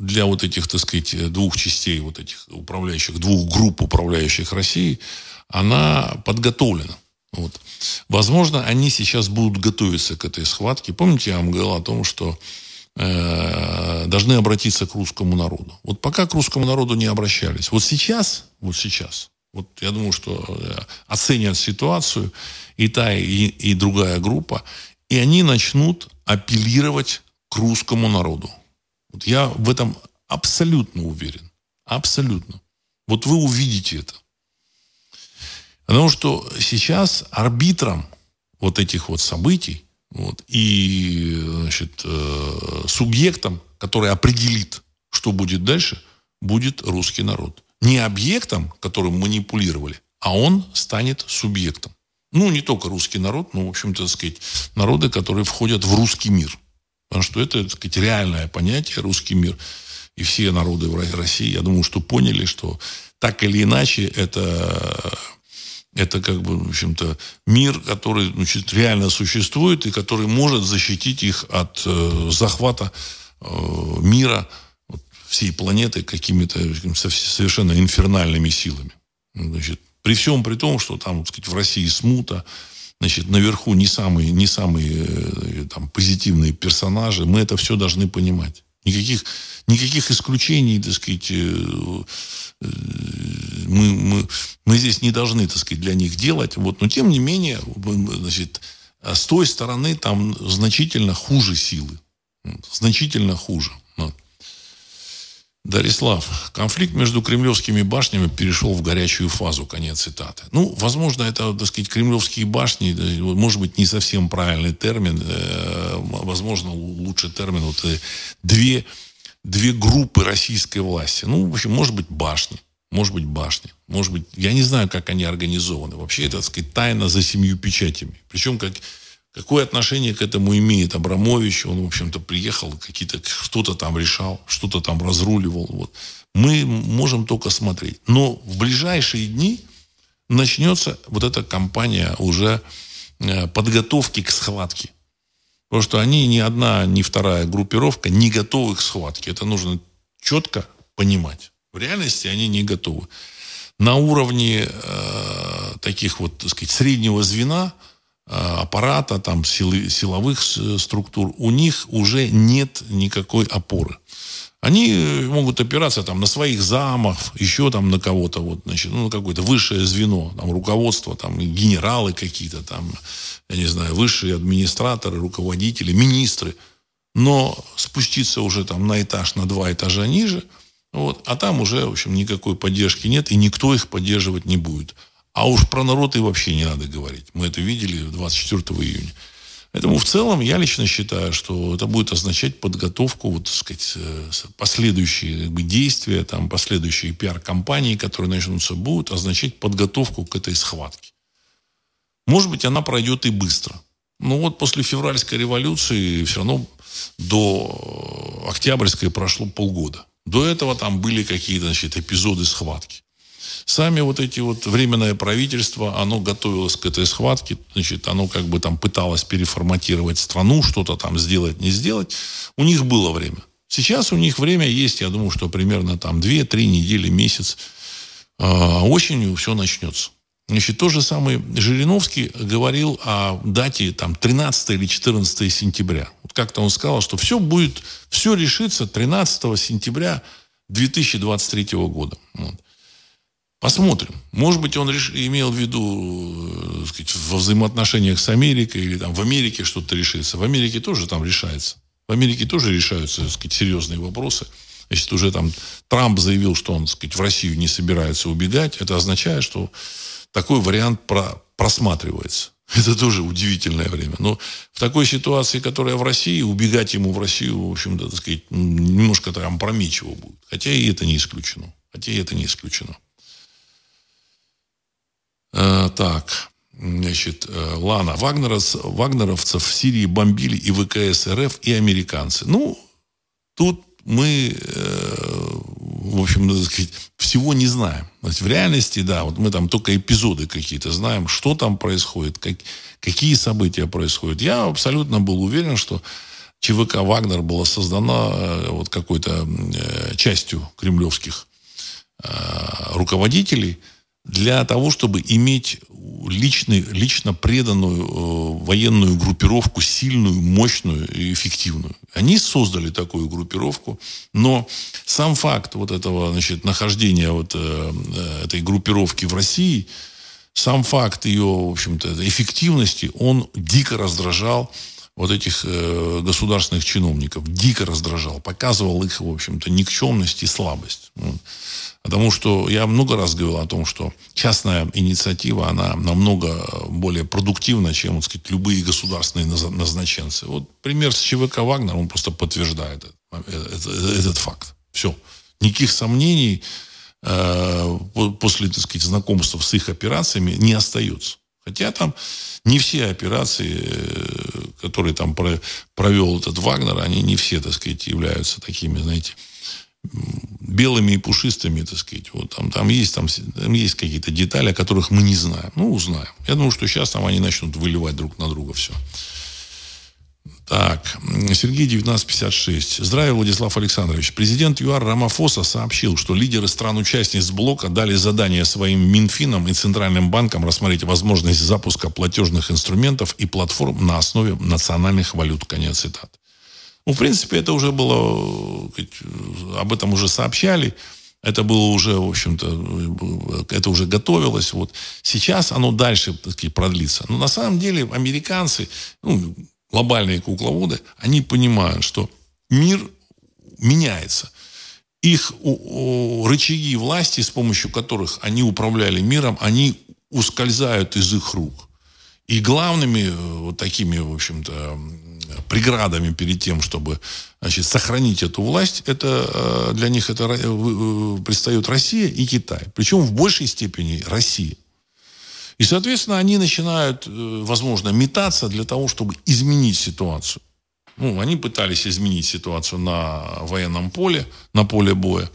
для вот этих, так сказать, двух частей, вот этих управляющих, двух групп управляющих Россией, она подготовлена. Вот. Возможно, они сейчас будут готовиться к этой схватке. Помните, я вам говорил о том, что э, должны обратиться к русскому народу. Вот пока к русскому народу не обращались. Вот сейчас, вот сейчас, вот я думаю, что э, оценят ситуацию и та, и, и другая группа, и они начнут апеллировать к русскому народу. Вот я в этом абсолютно уверен. Абсолютно. Вот вы увидите это. Потому что сейчас арбитром вот этих вот событий вот, и значит, э, субъектом, который определит, что будет дальше, будет русский народ. Не объектом, которым манипулировали, а он станет субъектом. Ну, не только русский народ, но, в общем-то, так сказать, народы, которые входят в русский мир. Потому что это, так сказать, реальное понятие, русский мир. И все народы в России, я думаю, что поняли, что так или иначе это это как бы, в общем-то, мир, который значит, реально существует и который может защитить их от э, захвата э, мира, вот, всей планеты какими-то совершенно инфернальными силами. Значит, при всем при том, что там, так сказать, в России смута, значит, наверху не самые, не самые э, там, позитивные персонажи, мы это все должны понимать. Никаких, никаких исключений, так сказать, э, э, мы, мы, мы здесь не должны, так сказать, для них делать. Вот. Но тем не менее, значит, с той стороны там значительно хуже силы. Значительно хуже. Дарислав, конфликт между кремлевскими башнями перешел в горячую фазу, конец цитаты. Ну, возможно, это, так сказать, кремлевские башни, может быть, не совсем правильный термин, э, возможно, лучший термин, вот э, две, две группы российской власти. Ну, в общем, может быть, башни, может быть, башни, может быть, я не знаю, как они организованы. Вообще, это, так сказать, тайна за семью печатями. Причем, как Какое отношение к этому имеет Абрамович? Он, в общем-то, приехал, какие-то, что-то там решал, что-то там разруливал. Вот. Мы можем только смотреть. Но в ближайшие дни начнется вот эта кампания уже э, подготовки к схватке. Потому что они ни одна, ни вторая группировка не готовы к схватке. Это нужно четко понимать. В реальности они не готовы. На уровне э, таких вот, так сказать, среднего звена – аппарата, там, силы, силовых структур, у них уже нет никакой опоры. Они э, могут опираться там на своих замов, еще там на кого-то, вот, значит, ну, какое-то высшее звено, там, руководство, там, генералы какие-то, там, я не знаю, высшие администраторы, руководители, министры. Но спуститься уже там на этаж, на два этажа ниже, вот, а там уже, в общем, никакой поддержки нет, и никто их поддерживать не будет. А уж про народ и вообще не надо говорить. Мы это видели 24 июня. Поэтому в целом я лично считаю, что это будет означать подготовку, вот, так сказать, э, последующие действия, там, последующие пиар-компании, которые начнутся, будут означать подготовку к этой схватке. Может быть, она пройдет и быстро. Но вот после февральской революции все равно до Октябрьской прошло полгода. До этого там были какие-то значит, эпизоды схватки. Сами вот эти вот временное правительство, оно готовилось к этой схватке, значит, оно как бы там пыталось переформатировать страну, что-то там сделать, не сделать. У них было время. Сейчас у них время есть, я думаю, что примерно там 2-3 недели, месяц. А осенью все начнется. Значит, то же самое Жириновский говорил о дате там 13 или 14 сентября. Вот как-то он сказал, что все будет, все решится 13 сентября 2023 года. Вот. Посмотрим. Может быть, он реш... имел в виду э, сказать, во взаимоотношениях с Америкой или там в Америке что-то решится. В Америке тоже там решается. В Америке тоже решаются так сказать, серьезные вопросы. Значит, уже там Трамп заявил, что он сказать, в Россию не собирается убегать. Это означает, что такой вариант про... просматривается. [LAUGHS] Это тоже удивительное время. Но в такой ситуации, которая в России, убегать ему в Россию, в общем-то, так сказать, немножко там опрометчиво будет. Хотя и это не исключено. Хотя и это не исключено. Э, так, значит, э, Лана, Вагнеров, вагнеровцев в Сирии бомбили и ВКС РФ, и американцы. Ну, тут мы, э, в общем, так сказать, всего не знаем. Значит, в реальности, да, вот мы там только эпизоды какие-то знаем, что там происходит, как, какие события происходят. Я абсолютно был уверен, что ЧВК «Вагнер» была создана вот какой-то частью кремлевских руководителей – для того, чтобы иметь личный, лично преданную э, военную группировку, сильную, мощную и эффективную. Они создали такую группировку, но сам факт вот этого значит, нахождения вот, э, э этой группировки в России, сам факт ее, в общем-то, эффективности, он дико раздражал вот этих э, государственных чиновников, дико раздражал, показывал их, в общем-то, никчемность и слабость. Потому что я много раз говорил о том, что частная инициатива, она намного более продуктивна, чем, так сказать, любые государственные назначенцы. Вот пример с ЧВК «Вагнер», он просто подтверждает этот, этот, этот факт. Все. Никаких сомнений э, после, так сказать, знакомства с их операциями не остается. Хотя там не все операции, э, которые там провел этот Вагнер, они не все, так сказать, являются такими, знаете, белыми и пушистыми, так сказать. Вот там, там есть, там, там есть какие-то детали, о которых мы не знаем. Ну, узнаем. Я думаю, что сейчас там они начнут выливать друг на друга все. Так, Сергей 1956. Здравия, Владислав Александрович. Президент ЮАР Рамафоса сообщил, что лидеры стран-участниц блока дали задание своим Минфинам и Центральным банкам рассмотреть возможность запуска платежных инструментов и платформ на основе национальных валют. Конец цитаты. Ну, в принципе, это уже было, об этом уже сообщали. Это было уже, в общем-то, это уже готовилось. Вот. Сейчас оно дальше таки, продлится. Но на самом деле американцы, ну, глобальные кукловоды, они понимают, что мир меняется. Их рычаги власти, с помощью которых они управляли миром, они ускользают из их рук. И главными э, вот такими, в общем-то, преградами перед тем, чтобы значит, сохранить эту власть, это э, для них это э, предстает Россия и Китай. Причем в большей степени Россия. И, соответственно, они начинают, возможно, метаться для того, чтобы изменить ситуацию. Ну, они пытались изменить ситуацию на военном поле, на поле боя.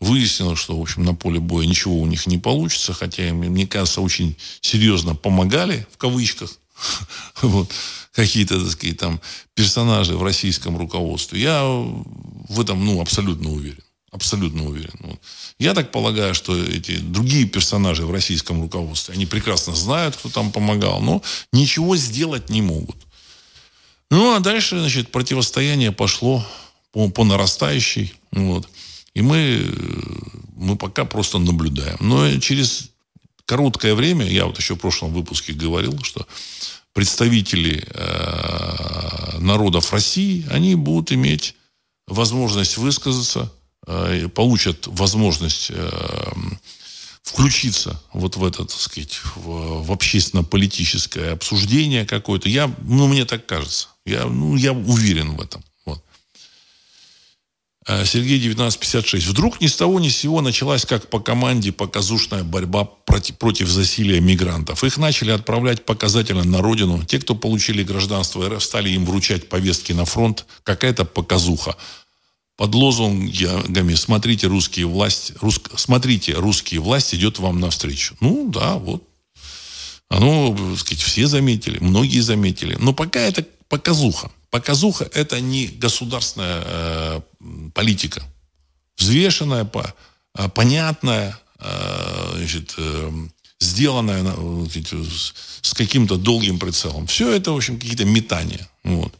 Выяснилось, что, в общем, на поле боя ничего у них не получится, хотя им, мне кажется, очень серьезно помогали, в кавычках, [LAUGHS] вот, какие-то, так сказать, там персонажи в российском руководстве. Я в этом, ну, абсолютно уверен. Абсолютно уверен. Вот. Я так полагаю, что эти другие персонажи в российском руководстве, они прекрасно знают, кто там помогал, но ничего сделать не могут. Ну, а дальше, значит, противостояние пошло по, по нарастающей. Вот. И мы, мы пока просто наблюдаем. Но через короткое время, я вот еще в прошлом выпуске говорил, что представители э, народов России, они будут иметь возможность высказаться, э, получат возможность э, включиться вот в это, так сказать, в, в общественно-политическое обсуждение какое-то. Я, ну, мне так кажется. Я, ну, я уверен в этом. Э, Сергей 1956. Вдруг ни с того ни с сего началась как по команде показушная борьба против, против засилия мигрантов. Их начали отправлять показательно на родину. Те, кто получили гражданство РФ, стали им вручать повестки на фронт. Какая-то показуха. Под лозунгами «Смотрите, русские власти, рус, смотрите, русские власти идет вам навстречу». Ну, да, вот. Оно, так сказать, все заметили, многие заметили. Но пока это показуха. Показуха – это не государственная э, политика. Взвешенная, по, э, понятная, э, значит, э, сделанная вот, с каким-то долгим прицелом. Все это, в общем, какие-то метания. Вот.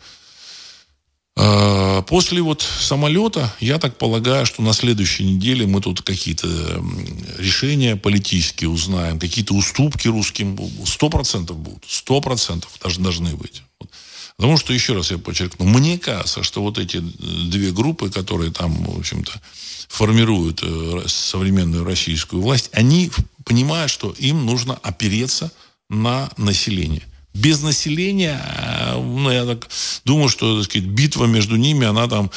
Э, после вот самолета, я так полагаю, что на следующей неделе мы тут какие-то решения политические узнаем, какие-то уступки русским сто процентов будут, сто процентов даже должны быть. Потому что, еще раз я подчеркну, мне кажется, что вот эти две группы, которые там, в общем-то, формируют э, современную российскую власть, они понимают, что им нужно опереться на население. Без населения, э, ну, я так думаю, что, так сказать, битва между ними, она там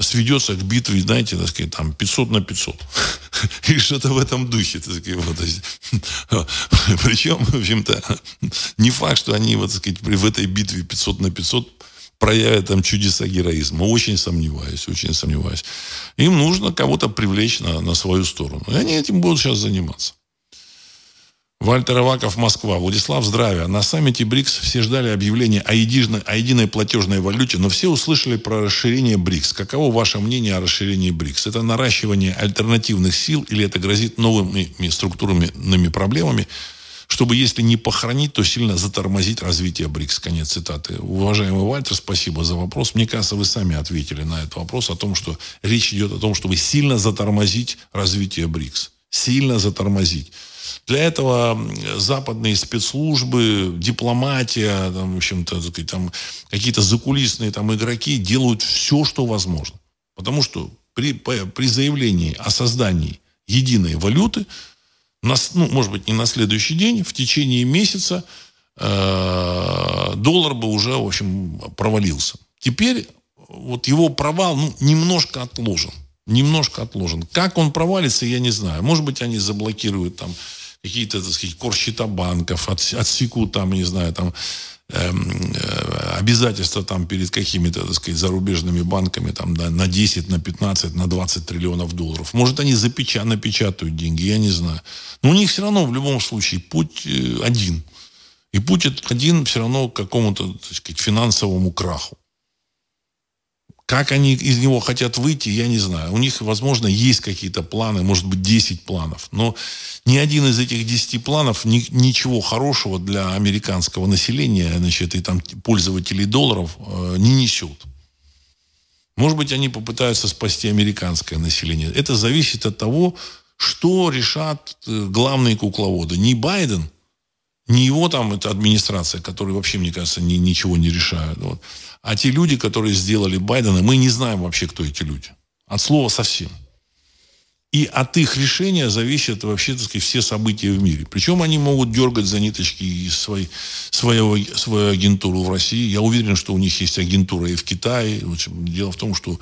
сведется к битве, знаете, так сказать, там 500 на 500. [LAUGHS] Или что-то в этом духе. Так сказать, вот, есть, [LAUGHS] причем, в общем-то, [LAUGHS] не факт, что они, вот, так сказать, в этой битве 500 на 500 проявят там чудеса героизма. Очень сомневаюсь, очень сомневаюсь. Им нужно кого-то привлечь на, на свою сторону. И они этим будут сейчас заниматься. Вальтер Аваков, Москва. Владислав, здравия. На саммите БРИКС все ждали объявления о единой, о единой платежной валюте, но все услышали про расширение БРИКС. Каково ваше мнение о расширении БРИКС? Это наращивание альтернативных сил или это грозит новыми структурными проблемами, чтобы, если не похоронить, то сильно затормозить развитие БРИКС? Конец цитаты. Уважаемый Вальтер, спасибо за вопрос. Мне кажется, вы сами ответили на этот вопрос о том, что речь идет о том, чтобы сильно затормозить развитие БРИКС. Сильно затормозить. Для этого западные спецслужбы, дипломатия, там, в общем-то, там, какие-то закулисные там, игроки делают все, что возможно. Потому что при, при заявлении о создании единой валюты, на, ну, может быть, не на следующий день, в течение месяца э, доллар бы уже, в общем, провалился. Теперь вот его провал ну, немножко отложен. Немножко отложен. Как он провалится, я не знаю. Может быть, они заблокируют там какие-то, так сказать, корсчета банков, отсекут там, не знаю, там, эм, э, обязательства там перед какими-то, так сказать, зарубежными банками там, да, на 10, на 15, на 20 триллионов долларов. Может, они запеча, напечатают деньги, я не знаю. Но у них все равно в любом случае путь э, один. И путь один все равно к какому-то, так сказать, финансовому краху. Как они из него хотят выйти, я не знаю. У них, возможно, есть какие-то планы, может быть, 10 планов. Но ни один из этих 10 планов ни, ничего хорошего для американского населения, значит, и там пользователей долларов э, не несет. Может быть, они попытаются спасти американское население. Это зависит от того, что решат э, главные кукловоды. Не Байден, не его там эта администрация, которая вообще, мне кажется, ни, ничего не решает. Вот. А те люди, которые сделали Байдена, мы не знаем вообще, кто эти люди. От слова совсем. И от их решения зависят вообще, так сказать, все события в мире. Причем они могут дергать за ниточки из своей, своего, свою агентуру в России. Я уверен, что у них есть агентура и в Китае. В общем, дело в том, что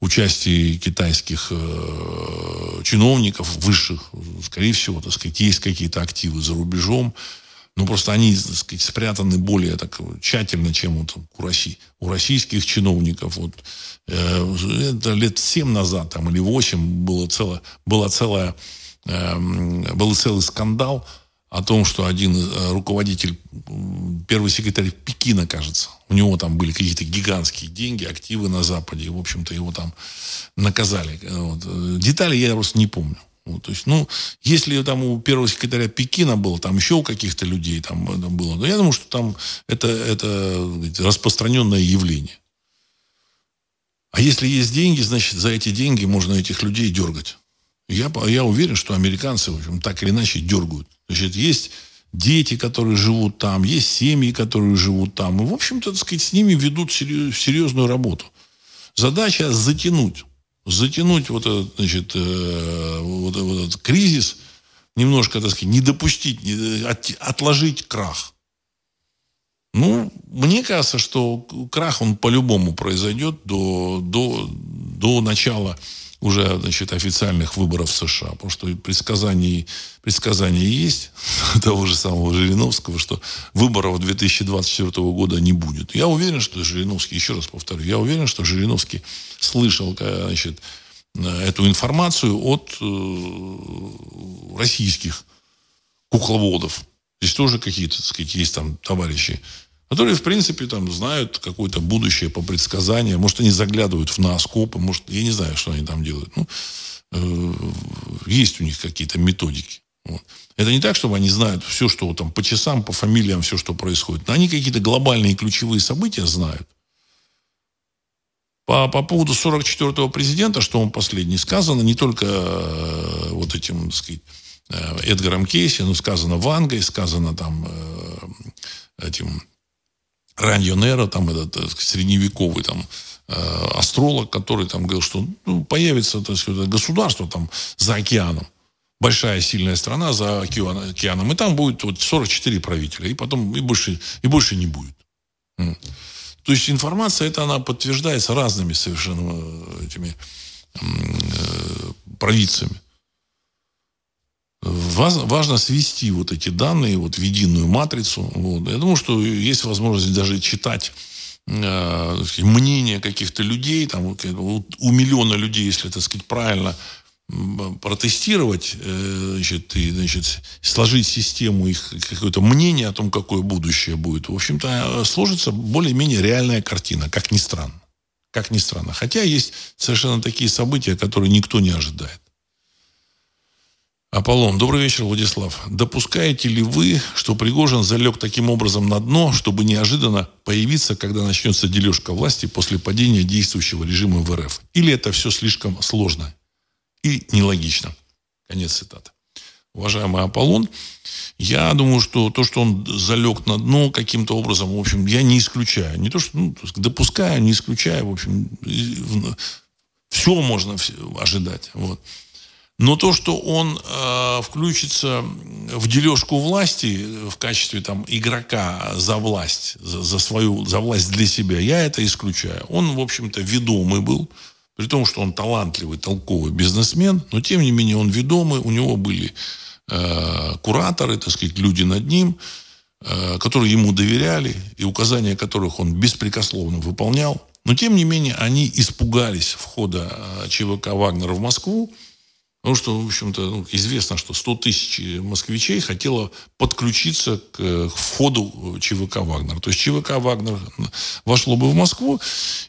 участие китайских э, чиновников высших, скорее всего, так сказать, есть какие-то активы за рубежом. Ну, просто они, так сказать, спрятаны более так, тщательно, чем вот у, России, у российских чиновников. Вот, э, это лет семь назад там, или восемь было целое, была целая, э, был целый скандал о том, что один э, руководитель, первый секретарь Пекина, кажется, у него там были какие-то гигантские деньги, активы на Западе, и, в общем-то, его там наказали. Вот. Детали я просто не помню. Вот, то есть, ну, если там у первого секретаря Пекина было, там еще у каких-то людей там было, но я думаю, что там это, это распространенное явление. А если есть деньги, значит, за эти деньги можно этих людей дергать. Я, я уверен, что американцы, в общем, так или иначе дергают. Значит, есть дети, которые живут там, есть семьи, которые живут там. И, в общем-то, так сказать, с ними ведут серьезную работу. Задача затянуть. Затянуть вот этот, значит, э, вот, вот этот кризис, немножко, так сказать, не допустить, не, от, отложить крах. Ну, мне кажется, что крах, он по-любому произойдет до, до, до начала уже значит, официальных выборов в США. Потому что предсказания, предсказания есть [LAUGHS] того же самого Жириновского, что выборов 2024 года не будет. Я уверен, что Жириновский, еще раз повторю, я уверен, что Жириновский слышал значит, эту информацию от э, российских кукловодов. Здесь тоже какие-то, так сказать, есть там товарищи которые, в принципе, там знают какое-то будущее по предсказаниям. Может, они заглядывают в наскопы, может, я не знаю, что они там делают. Ну, э, есть у них какие-то методики. Вот. Это не так, чтобы они знают все, что там по часам, по фамилиям, все, что происходит. Но они какие-то глобальные ключевые события знают. По, по поводу 44-го президента, что он последний, сказано не только э, вот этим, так сказать, э, Эдгаром Кейси, но сказано Вангой, сказано там э, этим Раньо Неро, там этот э, средневековый там э, астролог, который там говорил, что ну, появится так сказать, государство там за океаном. Большая сильная страна за океаном. И там будет вот 44 правителя. И потом и больше, и больше не будет. То есть информация эта, она подтверждается разными совершенно э, этими э, провидцами важно свести вот эти данные вот в единую матрицу. Вот. Я думаю, что есть возможность даже читать э, мнение каких-то людей, там, у миллиона людей, если, так сказать, правильно протестировать, э, значит, и, значит, сложить систему их какое-то мнение о том, какое будущее будет, в общем-то, сложится более-менее реальная картина, как ни странно. Как ни странно. Хотя есть совершенно такие события, которые никто не ожидает. Аполлон. Добрый вечер, Владислав. Допускаете ли вы, что Пригожин залег таким образом на дно, чтобы неожиданно появиться, когда начнется дележка власти после падения действующего режима в РФ? Или это все слишком сложно и нелогично? Конец цитаты. Уважаемый Аполлон, я думаю, что то, что он залег на дно каким-то образом, в общем, я не исключаю. Не то, что ну, допускаю, не исключаю, в общем, все можно ожидать. Вот. Но то, что он э, включится в дележку власти в качестве там, игрока за власть, за, за свою, за власть для себя, я это исключаю. Он, в общем-то, ведомый был, при том, что он талантливый, толковый бизнесмен, но, тем не менее, он ведомый, у него были э, кураторы, так сказать, люди над ним, э, которые ему доверяли, и указания которых он беспрекословно выполнял. Но, тем не менее, они испугались входа э, ЧВК «Вагнера» в Москву, Потому что, в общем-то, ну, известно, что 100 тысяч москвичей хотело подключиться к, к входу ЧВК «Вагнер». То есть ЧВК «Вагнер» вошло бы в Москву,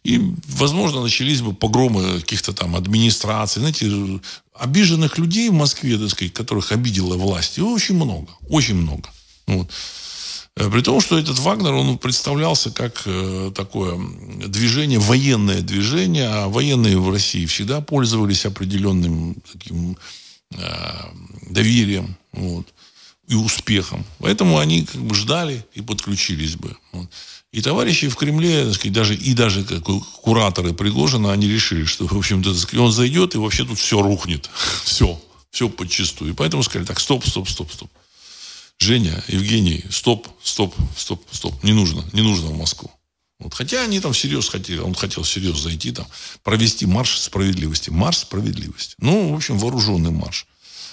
и, возможно, начались бы погромы каких-то там администраций. Знаете, обиженных людей в Москве, так сказать, которых обидела власть, очень много. Очень много. Вот. Э, при том, что этот Вагнер, он представлялся как э, такое движение, военное движение, а военные в России всегда пользовались определенным таким э, доверием вот, и успехом. Поэтому они как бы ждали и подключились бы. Вот. И товарищи в Кремле, так сказать, даже, и даже как кураторы Пригожина, они решили, что, в общем-то, он зайдет, и вообще тут все рухнет. [LAUGHS] все. Все подчистую. И поэтому сказали, так, стоп, стоп, стоп, стоп. Женя, Евгений, стоп, стоп, стоп, стоп, не нужно, не нужно в Москву. Вот. Хотя они там всерьез хотели, он хотел всерьез зайти там, провести марш справедливости. Марш справедливости. Ну, в общем, вооруженный марш.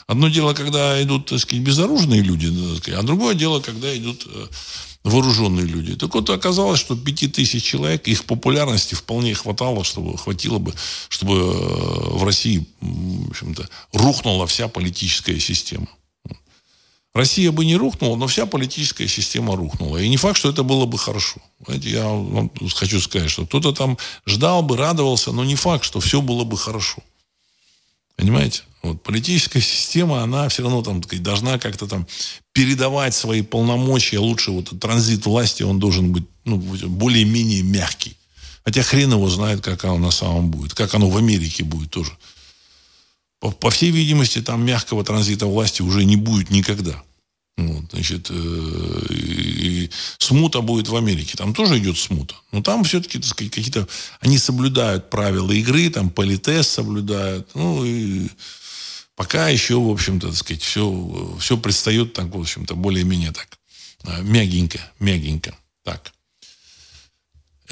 Одно дело, когда идут, так сказать, безоружные люди, а другое дело, когда идут э, вооруженные люди. Так вот, оказалось, что пяти тысяч человек, их популярности вполне хватало, чтобы, хватило бы, чтобы э, в России, в общем-то, рухнула вся политическая система. Россия бы не рухнула, но вся политическая система рухнула. И не факт, что это было бы хорошо. Знаете, я вам хочу сказать, что кто-то там ждал бы, радовался, но не факт, что все было бы хорошо. Понимаете? Вот политическая [LAUGHS] система, она все равно там должна как-то там передавать свои полномочия. Лучше вот транзит власти, он должен быть ну, более-менее мягкий. Хотя хрен его знает, как оно на самом будет. Как оно в Америке будет тоже. По, всей видимости, там мягкого транзита власти уже не будет никогда. Вот, значит, э, и смута будет в Америке. Там тоже идет смута. Но там все-таки, так сказать, какие-то... Они соблюдают правила игры, там политес соблюдают. Ну, и пока еще, в общем-то, так сказать, все, все предстает так, в общем-то, более-менее так. Э, мягенько, мягенько. Так.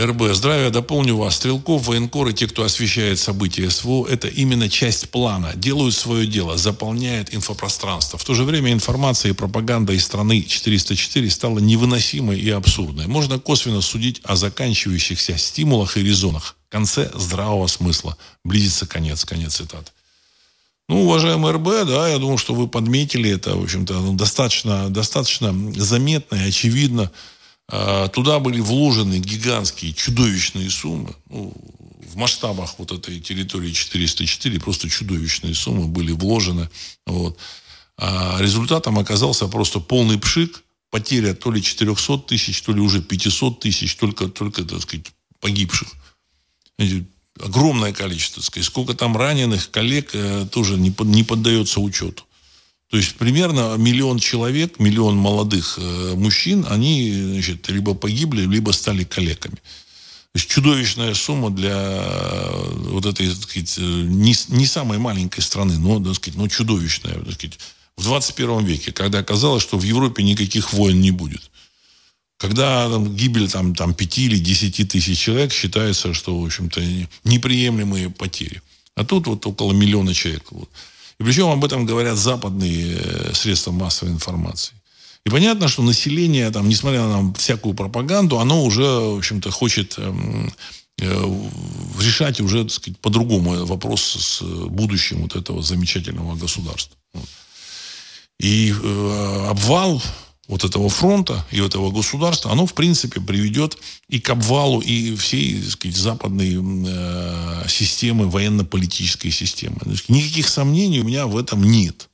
РБ. Здравия, дополню вас. Стрелков, военкоры, те, кто освещает события СВО, это именно часть плана. Делают свое дело, заполняют инфопространство. В то же время информация и пропаганда из страны 404 стала невыносимой и абсурдной. Можно косвенно судить о заканчивающихся стимулах и резонах. В конце здравого смысла. Близится конец. Конец цитат. Ну, уважаемый РБ, да, я думаю, что вы подметили это, в общем-то, достаточно, достаточно заметно и очевидно. А, туда были вложены гигантские, чудовищные суммы. Ну, в масштабах вот этой территории 404 просто чудовищные суммы были вложены. Вот. А результатом оказался просто полный пшик, потеря то ли 400 тысяч, то ли уже 500 тысяч, только, только так сказать, погибших. Огромное количество. Так сказать. Сколько там раненых коллег э, тоже не, под, не поддается учету. То есть примерно миллион человек, миллион молодых э, мужчин, они значит, либо погибли, либо стали калеками. То есть чудовищная сумма для э, вот этой, так сказать, э, не, не самой маленькой страны, но, так сказать, но чудовищная. Так сказать, в 21 веке, когда оказалось, что в Европе никаких войн не будет. Когда там, гибель там, там, 5 или 10 тысяч человек считается, что, в общем-то, неприемлемые потери. А тут вот около миллиона человек. Вот. И причем об этом говорят западные э, средства массовой информации. И понятно, что население, там, несмотря на всякую пропаганду, оно уже, в общем-то, хочет эм, э, решать уже, так сказать, по-другому вопрос с будущим вот этого замечательного государства. И э, обвал вот этого фронта и этого государства, оно, в принципе, приведет и к обвалу и всей, так сказать, западной э, системы, военно-политической системы. Никаких сомнений у меня в этом нет.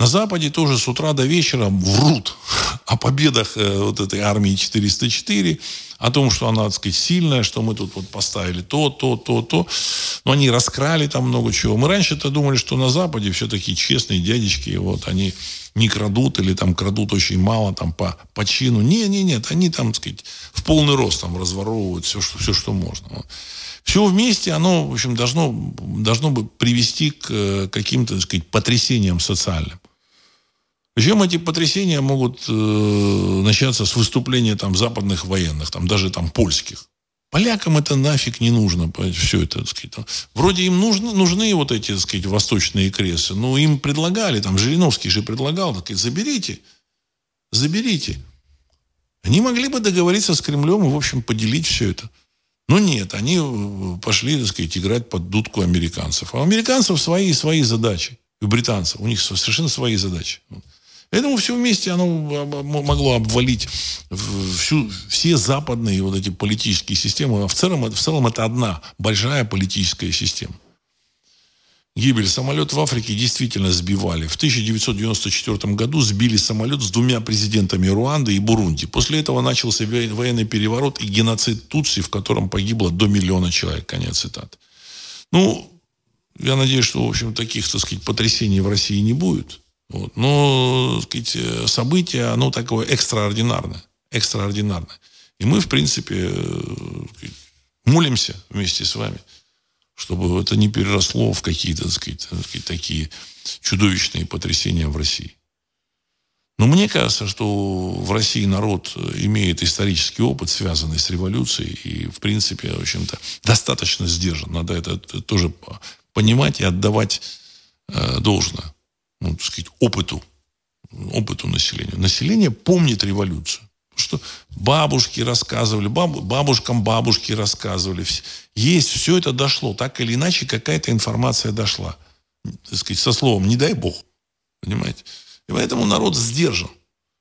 На Западе тоже с утра до вечера врут [LAUGHS] о победах э, вот этой армии 404, о том, что она, так сказать, сильная, что мы тут вот поставили то, то, то, то. Но они раскрали там много чего. Мы раньше-то думали, что на Западе все такие честные дядечки, вот они не крадут или там крадут очень мало там по, по чину. Не, не, нет, они там, так сказать, в полный рост там разворовывают все, что, все, что можно. Все вместе, оно, в общем, должно, должно бы привести к э, каким-то, так сказать, потрясениям социальным. Причем эти потрясения могут э, начаться с выступления там западных военных, там даже там польских. Полякам это нафиг не нужно, все это, так сказать. Вроде им нужны, нужны вот эти, так сказать, восточные кресы, но им предлагали, там Жириновский же предлагал, так, заберите, заберите. Они могли бы договориться с Кремлем и, в общем, поделить все это. Но нет, они э, пошли, так сказать, играть под дудку американцев. А у американцев свои свои задачи. У британцев. У них совершенно свои задачи. Поэтому все вместе оно могло обвалить всю, все западные вот эти политические системы. А в целом, в целом это одна большая политическая система. Гибель. Самолет в Африке действительно сбивали. В 1994 году сбили самолет с двумя президентами Руанды и Бурунди. После этого начался военный переворот и геноцид Тутси, в котором погибло до миллиона человек. Конец цитаты. Ну, я надеюсь, что, в общем, таких, так сказать, потрясений в России не будет. Вот. Но сказать, э, событие, оно такое экстраординарное. Экстраординарное. И мы, в принципе, э, сказать, молимся вместе с вами, чтобы это не переросло в какие-то сказать, такие чудовищные потрясения в России. Но мне кажется, что в России народ имеет исторический опыт, связанный с революцией, и, в принципе, в общем-то, достаточно сдержан. Надо это тоже понимать и отдавать э, должное ну, так сказать, опыту, опыту населения. Население помнит революцию. Что бабушки рассказывали, баб, бабушкам бабушки рассказывали. Есть, все это дошло. Так или иначе, какая-то информация дошла. Так сказать, со словом «не дай бог». Понимаете? И поэтому народ сдержан.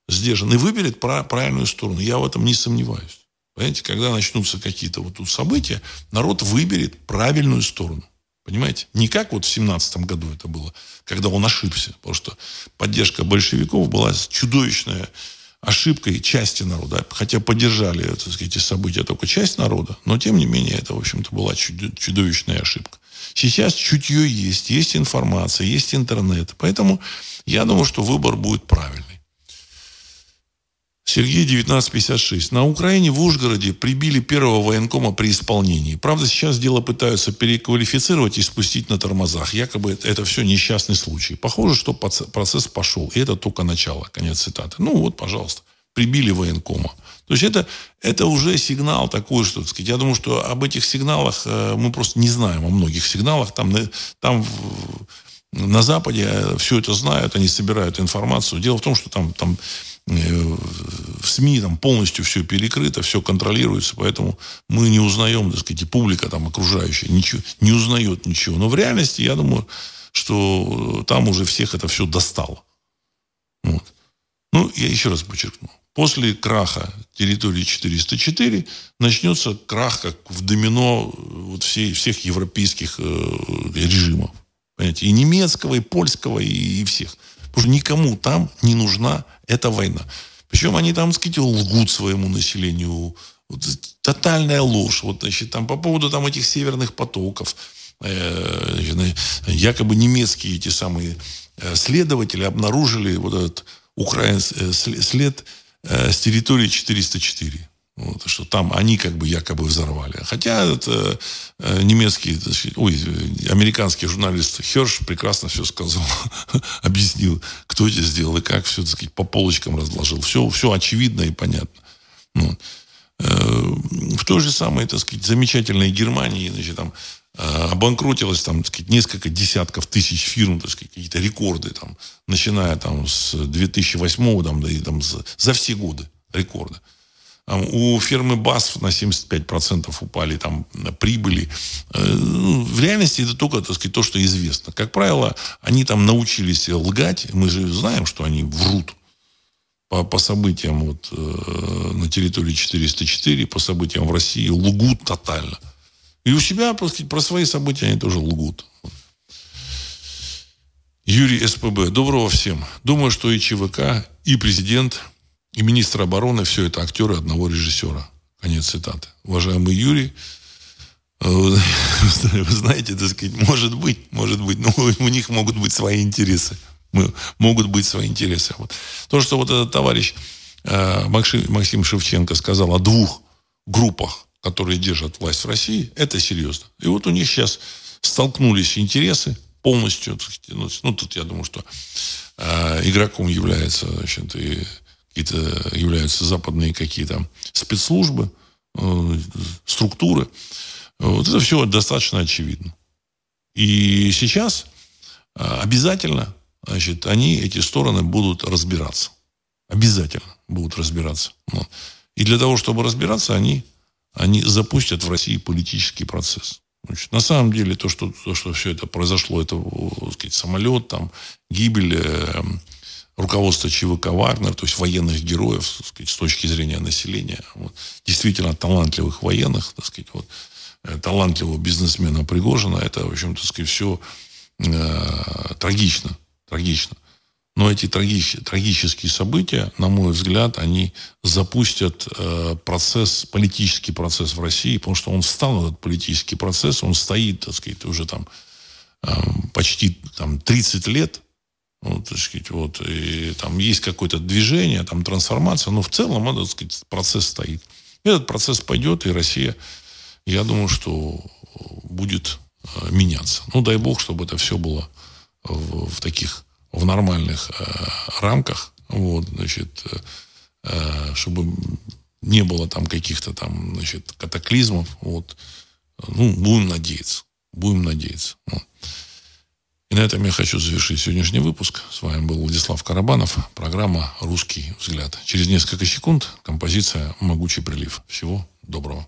Сдержан. И выберет правильную сторону. Я в этом не сомневаюсь. Понимаете, когда начнутся какие-то вот тут события, народ выберет правильную сторону. Понимаете? Не как вот в семнадцатом году это было, когда он ошибся. Потому что поддержка большевиков была чудовищная ошибкой части народа. Хотя поддержали так сказать, эти события только часть народа, но тем не менее это, в общем-то, была чудовищная ошибка. Сейчас чутье есть, есть информация, есть интернет. Поэтому я думаю, что выбор будет правильный. Сергей, 1956. На Украине в Ужгороде прибили первого военкома при исполнении. Правда, сейчас дело пытаются переквалифицировать и спустить на тормозах. Якобы это, все несчастный случай. Похоже, что процесс пошел. И это только начало. Конец цитаты. Ну вот, пожалуйста. Прибили военкома. То есть это, это уже сигнал такой, что, так сказать, я думаю, что об этих сигналах э, мы просто не знаем, о многих сигналах. Там, там на Западе э, все это знают, они собирают информацию. Дело в том, что там, там в СМИ там полностью все перекрыто, все контролируется, поэтому мы не узнаем, так сказать, и публика там окружающая ничего, не узнает ничего. Но в реальности, я думаю, что там уже всех это все достало. Вот. Ну, я еще раз подчеркну. После краха территории 404 начнется крах, как в домино вот всей, всех европейских э, режимов. Понимаете? И немецкого, и польского, и, и всех. Потому что никому там не нужна эта война. Причем они там, сказать, лгут своему населению. Вот, тотальная ложь. Вот, значит, там, по поводу там, этих северных потоков. Э, якобы немецкие эти самые э, следователи обнаружили вот этот украинский э, след э, с территории 404. Вот, что там они как бы якобы взорвали. Хотя это э, немецкий, ой, американский журналист Херш прекрасно все сказал, [LAUGHS] объяснил, кто это сделал и как все, так сказать, по полочкам разложил. Все, все очевидно и понятно. Вот. Э, в той же самой, так сказать, замечательной Германии, значит, там э, обанкротилось там, так сказать, несколько десятков тысяч фирм, так сказать, какие-то рекорды, там, начиная там с 2008 там, да, и там за, за все годы рекорды. У фирмы БАСФ на 75% упали там прибыли. Э, в реальности это только, так сказать, то, что известно. Как правило, они там научились лгать. Мы же знаем, что они врут по, по событиям вот, э, на территории 404, по событиям в России, лгут тотально. И у себя, так сказать, про свои события они тоже лгут. Юрий СПБ. Доброго всем. Думаю, что и ЧВК, и президент и министр обороны все это актеры одного режиссера. Конец цитаты. Уважаемый Юрий, э, вы [LAUGHS] знаете, так сказать, может быть, может быть, но у них могут быть свои интересы. Могут быть свои интересы. Вот. То, что вот этот товарищ э, Максим Шевченко сказал о двух группах, которые держат власть в России, это серьезно. И вот у них сейчас столкнулись интересы полностью. Ну, ну тут я думаю, что э, игроком является значит, и какие-то являются западные какие-то спецслужбы, э, структуры. Вот это все достаточно очевидно. И сейчас э, обязательно, значит, они, эти стороны будут разбираться. Обязательно будут разбираться. И для того, чтобы разбираться, они, они запустят в России политический процесс. Значит, на самом деле, то что, то, что все это произошло, это, так сказать, самолет, там, гибель э, руководство ЧВК «Вагнер», то есть военных героев, так сказать, с точки зрения населения, вот, действительно талантливых военных, так сказать, вот, э, талантливого бизнесмена Пригожина, это, в общем, так сказать, все э, трагично, трагично. Но эти трагич, трагические события, на мой взгляд, они запустят э, процесс, политический процесс в России, потому что он встал, этот политический процесс, он стоит, так сказать, уже там э, почти там, 30 лет, ну, так сказать, вот, и там есть какое-то движение, там трансформация, но в целом, так сказать, процесс стоит. Этот процесс пойдет, и Россия, я думаю, что будет э, меняться. Ну, дай бог, чтобы это все было в, в таких, в нормальных э, рамках, вот, значит, э, э чтобы не было там каких-то там, значит, катаклизмов, вот. Ну, будем надеяться, будем надеяться. Вот. И на этом я хочу завершить сегодняшний выпуск. С вами был Владислав Карабанов. Программа «Русский взгляд». Через несколько секунд композиция «Могучий прилив». Всего доброго.